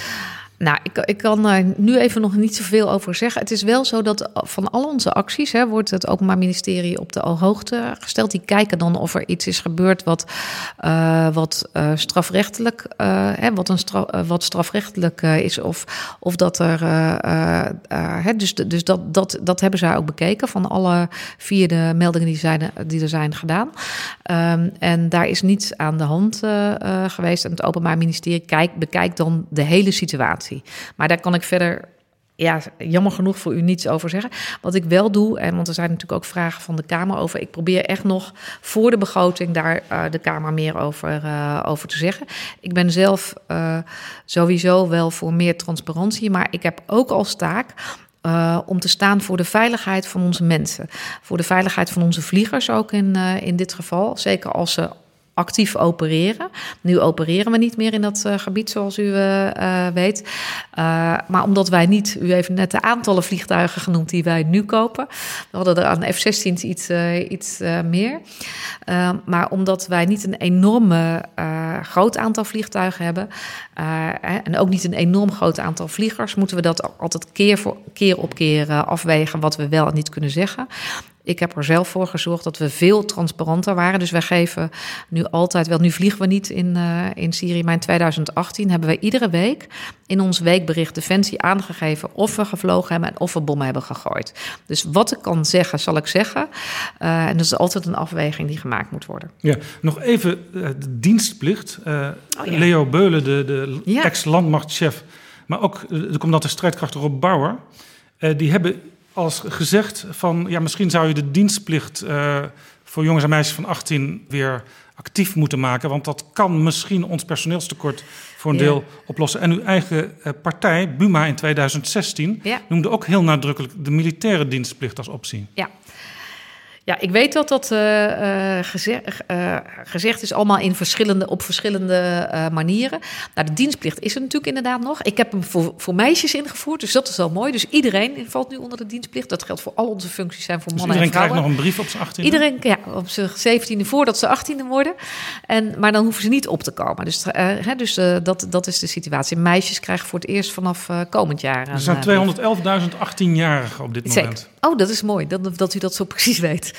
Nou, ik, ik kan er nu even nog niet zoveel over zeggen. Het is wel zo dat van al onze acties hè, wordt het Openbaar Ministerie op de hoogte gesteld. Die kijken dan of er iets is gebeurd wat, uh, wat uh, strafrechtelijk, uh, hè, wat, een wat strafrechtelijk is. Of, of dat er. Hè, dus dus dat, dat, dat hebben zij ook bekeken van alle vier de meldingen die, zijn, die er zijn gedaan. Um, en daar is niets aan de hand geweest. En het Openbaar Ministerie kijkt, bekijkt dan de hele situatie. Maar daar kan ik verder ja, jammer genoeg voor u niets over zeggen. Wat ik wel doe, en want er zijn natuurlijk ook vragen van de Kamer over. Ik probeer echt nog voor de begroting daar uh, de Kamer meer over, uh, over te zeggen. Ik ben zelf uh, sowieso wel voor meer transparantie, maar ik heb ook als taak. Om te staan voor de veiligheid van onze mensen. Voor de veiligheid van onze vliegers ook in, in dit geval. Zeker als ze actief opereren. Nu opereren we niet meer in dat uh, gebied, zoals u uh, uh, weet. maar omdat wij niet, u heeft net de aantallen vliegtuigen genoemd die wij nu kopen. We hadden er aan F-16 iets, iets meer. maar omdat wij niet een enorme groot aantal vliegtuigen hebben. en ook niet een enorm groot aantal vliegers, moeten we dat altijd keer, voor, keer op keer afwegen wat we wel en niet kunnen zeggen. Ik heb er zelf voor gezorgd dat we veel transparanter waren. Dus wij geven nu altijd, wel nu vliegen we niet in, uh, in Syrië, maar in 2018 hebben wij iedere week in ons weekbericht Defensie aangegeven of we gevlogen hebben en of we bommen hebben gegooid. Dus wat ik kan zeggen, zal ik zeggen. Uh, en dat is altijd een afweging die gemaakt moet worden. Ja, nog even uh, de dienstplicht. Oh, ja. Leo Beulen, de, de ja. ex-landmachtchef, maar ook de commandant de strijdkrachten Rob Bauer, die hebben als gezegd van ja, misschien zou je de dienstplicht uh, voor jongens en meisjes van 18 weer actief moeten maken. Want dat kan misschien ons personeelstekort voor een ja. deel oplossen. En uw eigen uh, partij, Buma in 2016, ja. noemde ook heel nadrukkelijk de militaire dienstplicht als optie. Ja. Ja, ik weet dat dat uh, gezegd, uh, gezegd is allemaal in verschillende, op verschillende manieren. Nou, de dienstplicht is er natuurlijk inderdaad nog. Ik heb hem voor, voor meisjes ingevoerd, dus dat is wel mooi. Dus iedereen valt nu onder de dienstplicht. Dat geldt voor al onze functies zijn voor dus mannen en vrouwen. iedereen krijgt nog een brief op zijn 18e? Iedereen, ja, op zijn 17e voordat ze 18e worden. En, maar dan hoeven ze niet op te komen. Dus, hè, dus dat, dat is de situatie. Meisjes krijgen voor het eerst vanaf komend jaar. Er zijn 211.000 18-jarigen op dit moment. Zeker. Oh, dat is mooi dat, dat u dat zo precies weet.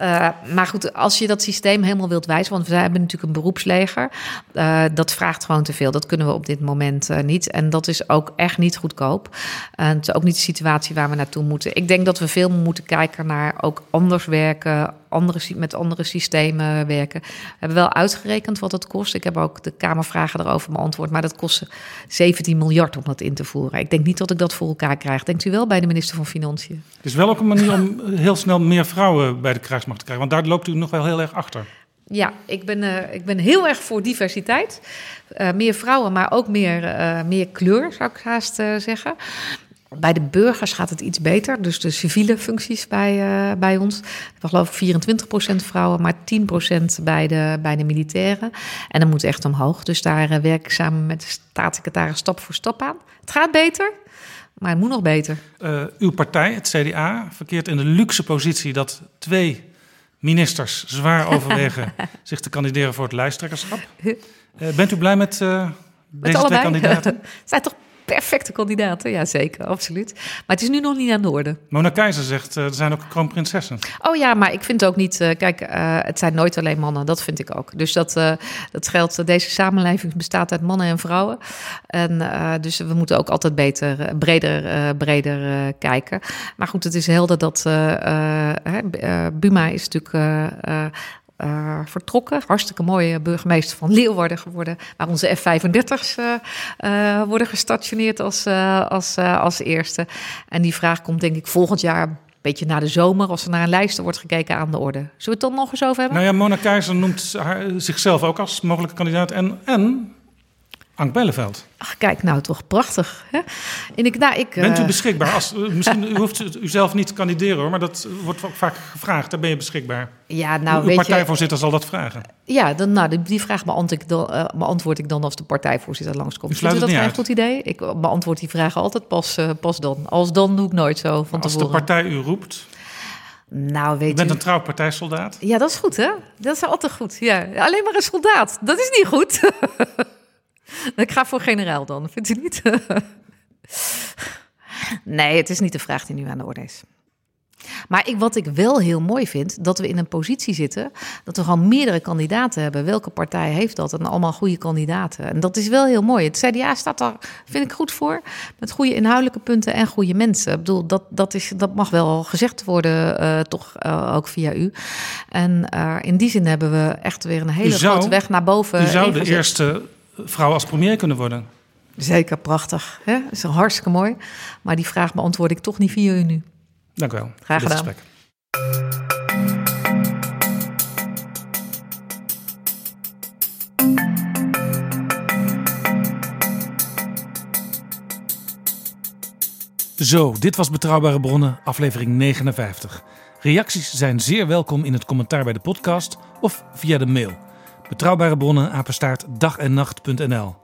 Uh, maar goed, als je dat systeem helemaal wilt wijzen, want we hebben natuurlijk een beroepsleger, uh, dat vraagt gewoon te veel. Dat kunnen we op dit moment uh, niet. En dat is ook echt niet goedkoop. Het is ook niet de situatie waar we naartoe moeten. Ik denk dat we veel moeten kijken naar ook anders werken, andere, met andere systemen werken. We hebben wel uitgerekend wat het kost. Ik heb ook de Kamervragen erover beantwoord. Maar dat kost 17 miljard om dat in te voeren. Ik denk niet dat ik dat voor elkaar krijg. Denkt u wel bij de minister van Financiën? Het is wel ook een manier om heel snel meer vrouwen bij de krijgsmacht te krijgen. Want daar loopt u nog wel heel erg achter. Ja, ik ben, uh, ik ben heel erg voor diversiteit. Uh, meer vrouwen, maar ook meer, uh, meer kleur, zou ik haast zeggen. Bij de burgers gaat het iets beter. Dus de civiele functies bij, uh, bij ons. We geloof ik 24% vrouwen, maar 10% bij de, bij de militairen. En dat moet echt omhoog. Dus daar uh, werk ik samen met de staatssecretaris stap voor stap aan. Het gaat beter, maar het moet nog beter. Uh, uw partij, het CDA, verkeert in de luxe positie dat twee ministers zwaar overwegen zich te kandideren voor het lijsttrekkerschap. bent u blij met, deze met twee kandidaten? zijn toch perfecte kandidaten, ja zeker, absoluut. Maar het is nu nog niet aan de orde. Mona Keizer zegt, uh, er zijn ook kroonprinsessen. Oh ja, maar ik vind ook niet, uh, kijk, uh, het zijn nooit alleen mannen, dat vind ik ook. Dus dat, dat geldt, deze samenleving bestaat uit mannen en vrouwen. En dus we moeten ook altijd beter, breder, breder kijken. Maar goed, het is helder dat Buma is natuurlijk uh, vertrokken. Hartstikke mooie burgemeester van Leeuwarden geworden. Waar onze F-35's uh, uh, worden gestationeerd als, als, als eerste. En die vraag komt denk ik volgend jaar een beetje na de zomer, als er naar een lijst wordt gekeken aan de orde. Zullen we het dan nog eens over hebben? Nou ja, Mona Keizer noemt haar, zichzelf ook als mogelijke kandidaat. En, en Ank Belleveld. Ach, kijk, nou toch prachtig. Hè? En ik, nou, ik, Bent u beschikbaar? Als, misschien, u hoeft u zelf niet te kandideren hoor, maar dat wordt ook vaak gevraagd. Dan ben je beschikbaar. Ja, nou, Uw weet partijvoorzitter je, zal dat vragen. Ja, dan, nou, die, die vraag beantwoord ik, dan, uh, beantwoord ik dan als de partijvoorzitter langskomt. Vindt u dat een goed idee? Ik beantwoord die vragen altijd pas, uh, pas dan. Als dan doe ik nooit zo van als tevoren. Als de partij u roept... Nou, weet je bent u... een trouw partijsoldaat? Ja, dat is goed, hè? Dat is altijd goed. Ja, alleen maar een soldaat. Dat is niet goed. Ik ga voor generaal dan, vindt u niet? nee, het is niet de vraag die nu aan de orde is. Maar ik, wat ik wel heel mooi vind, dat we in een positie zitten dat we gewoon meerdere kandidaten hebben. Welke partij heeft dat? En allemaal goede kandidaten. En dat is wel heel mooi. Het CDA staat daar, vind ik, goed voor. Met goede inhoudelijke punten en goede mensen. Ik bedoel, dat, dat, is, dat mag wel gezegd worden, uh, toch uh, ook via u. En uh, in die zin hebben we echt weer een hele zou, grote weg naar boven. U zou de eerste vrouw als premier kunnen worden. Zeker, prachtig. Hè? Dat is hartstikke mooi. Maar die vraag beantwoord ik toch niet via u nu. Dank u wel. Graag gedaan. Gesprek. Zo, dit was Betrouwbare Bronnen, aflevering 59. Reacties zijn zeer welkom in het commentaar bij de podcast of via de mail. Betrouwbare bronnen, apenstaart dag en nacht.nl.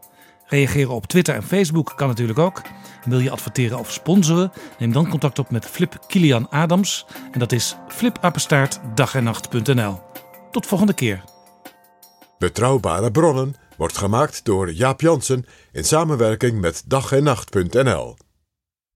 Reageren op Twitter en Facebook kan natuurlijk ook. Wil je adverteren of sponsoren? Neem dan contact op met Flip Kilian Adams. En dat is flipapenstaartdagennacht.nl. Tot volgende keer. Betrouwbare bronnen wordt gemaakt door Jaap Jansen in samenwerking met dag en nacht.nl.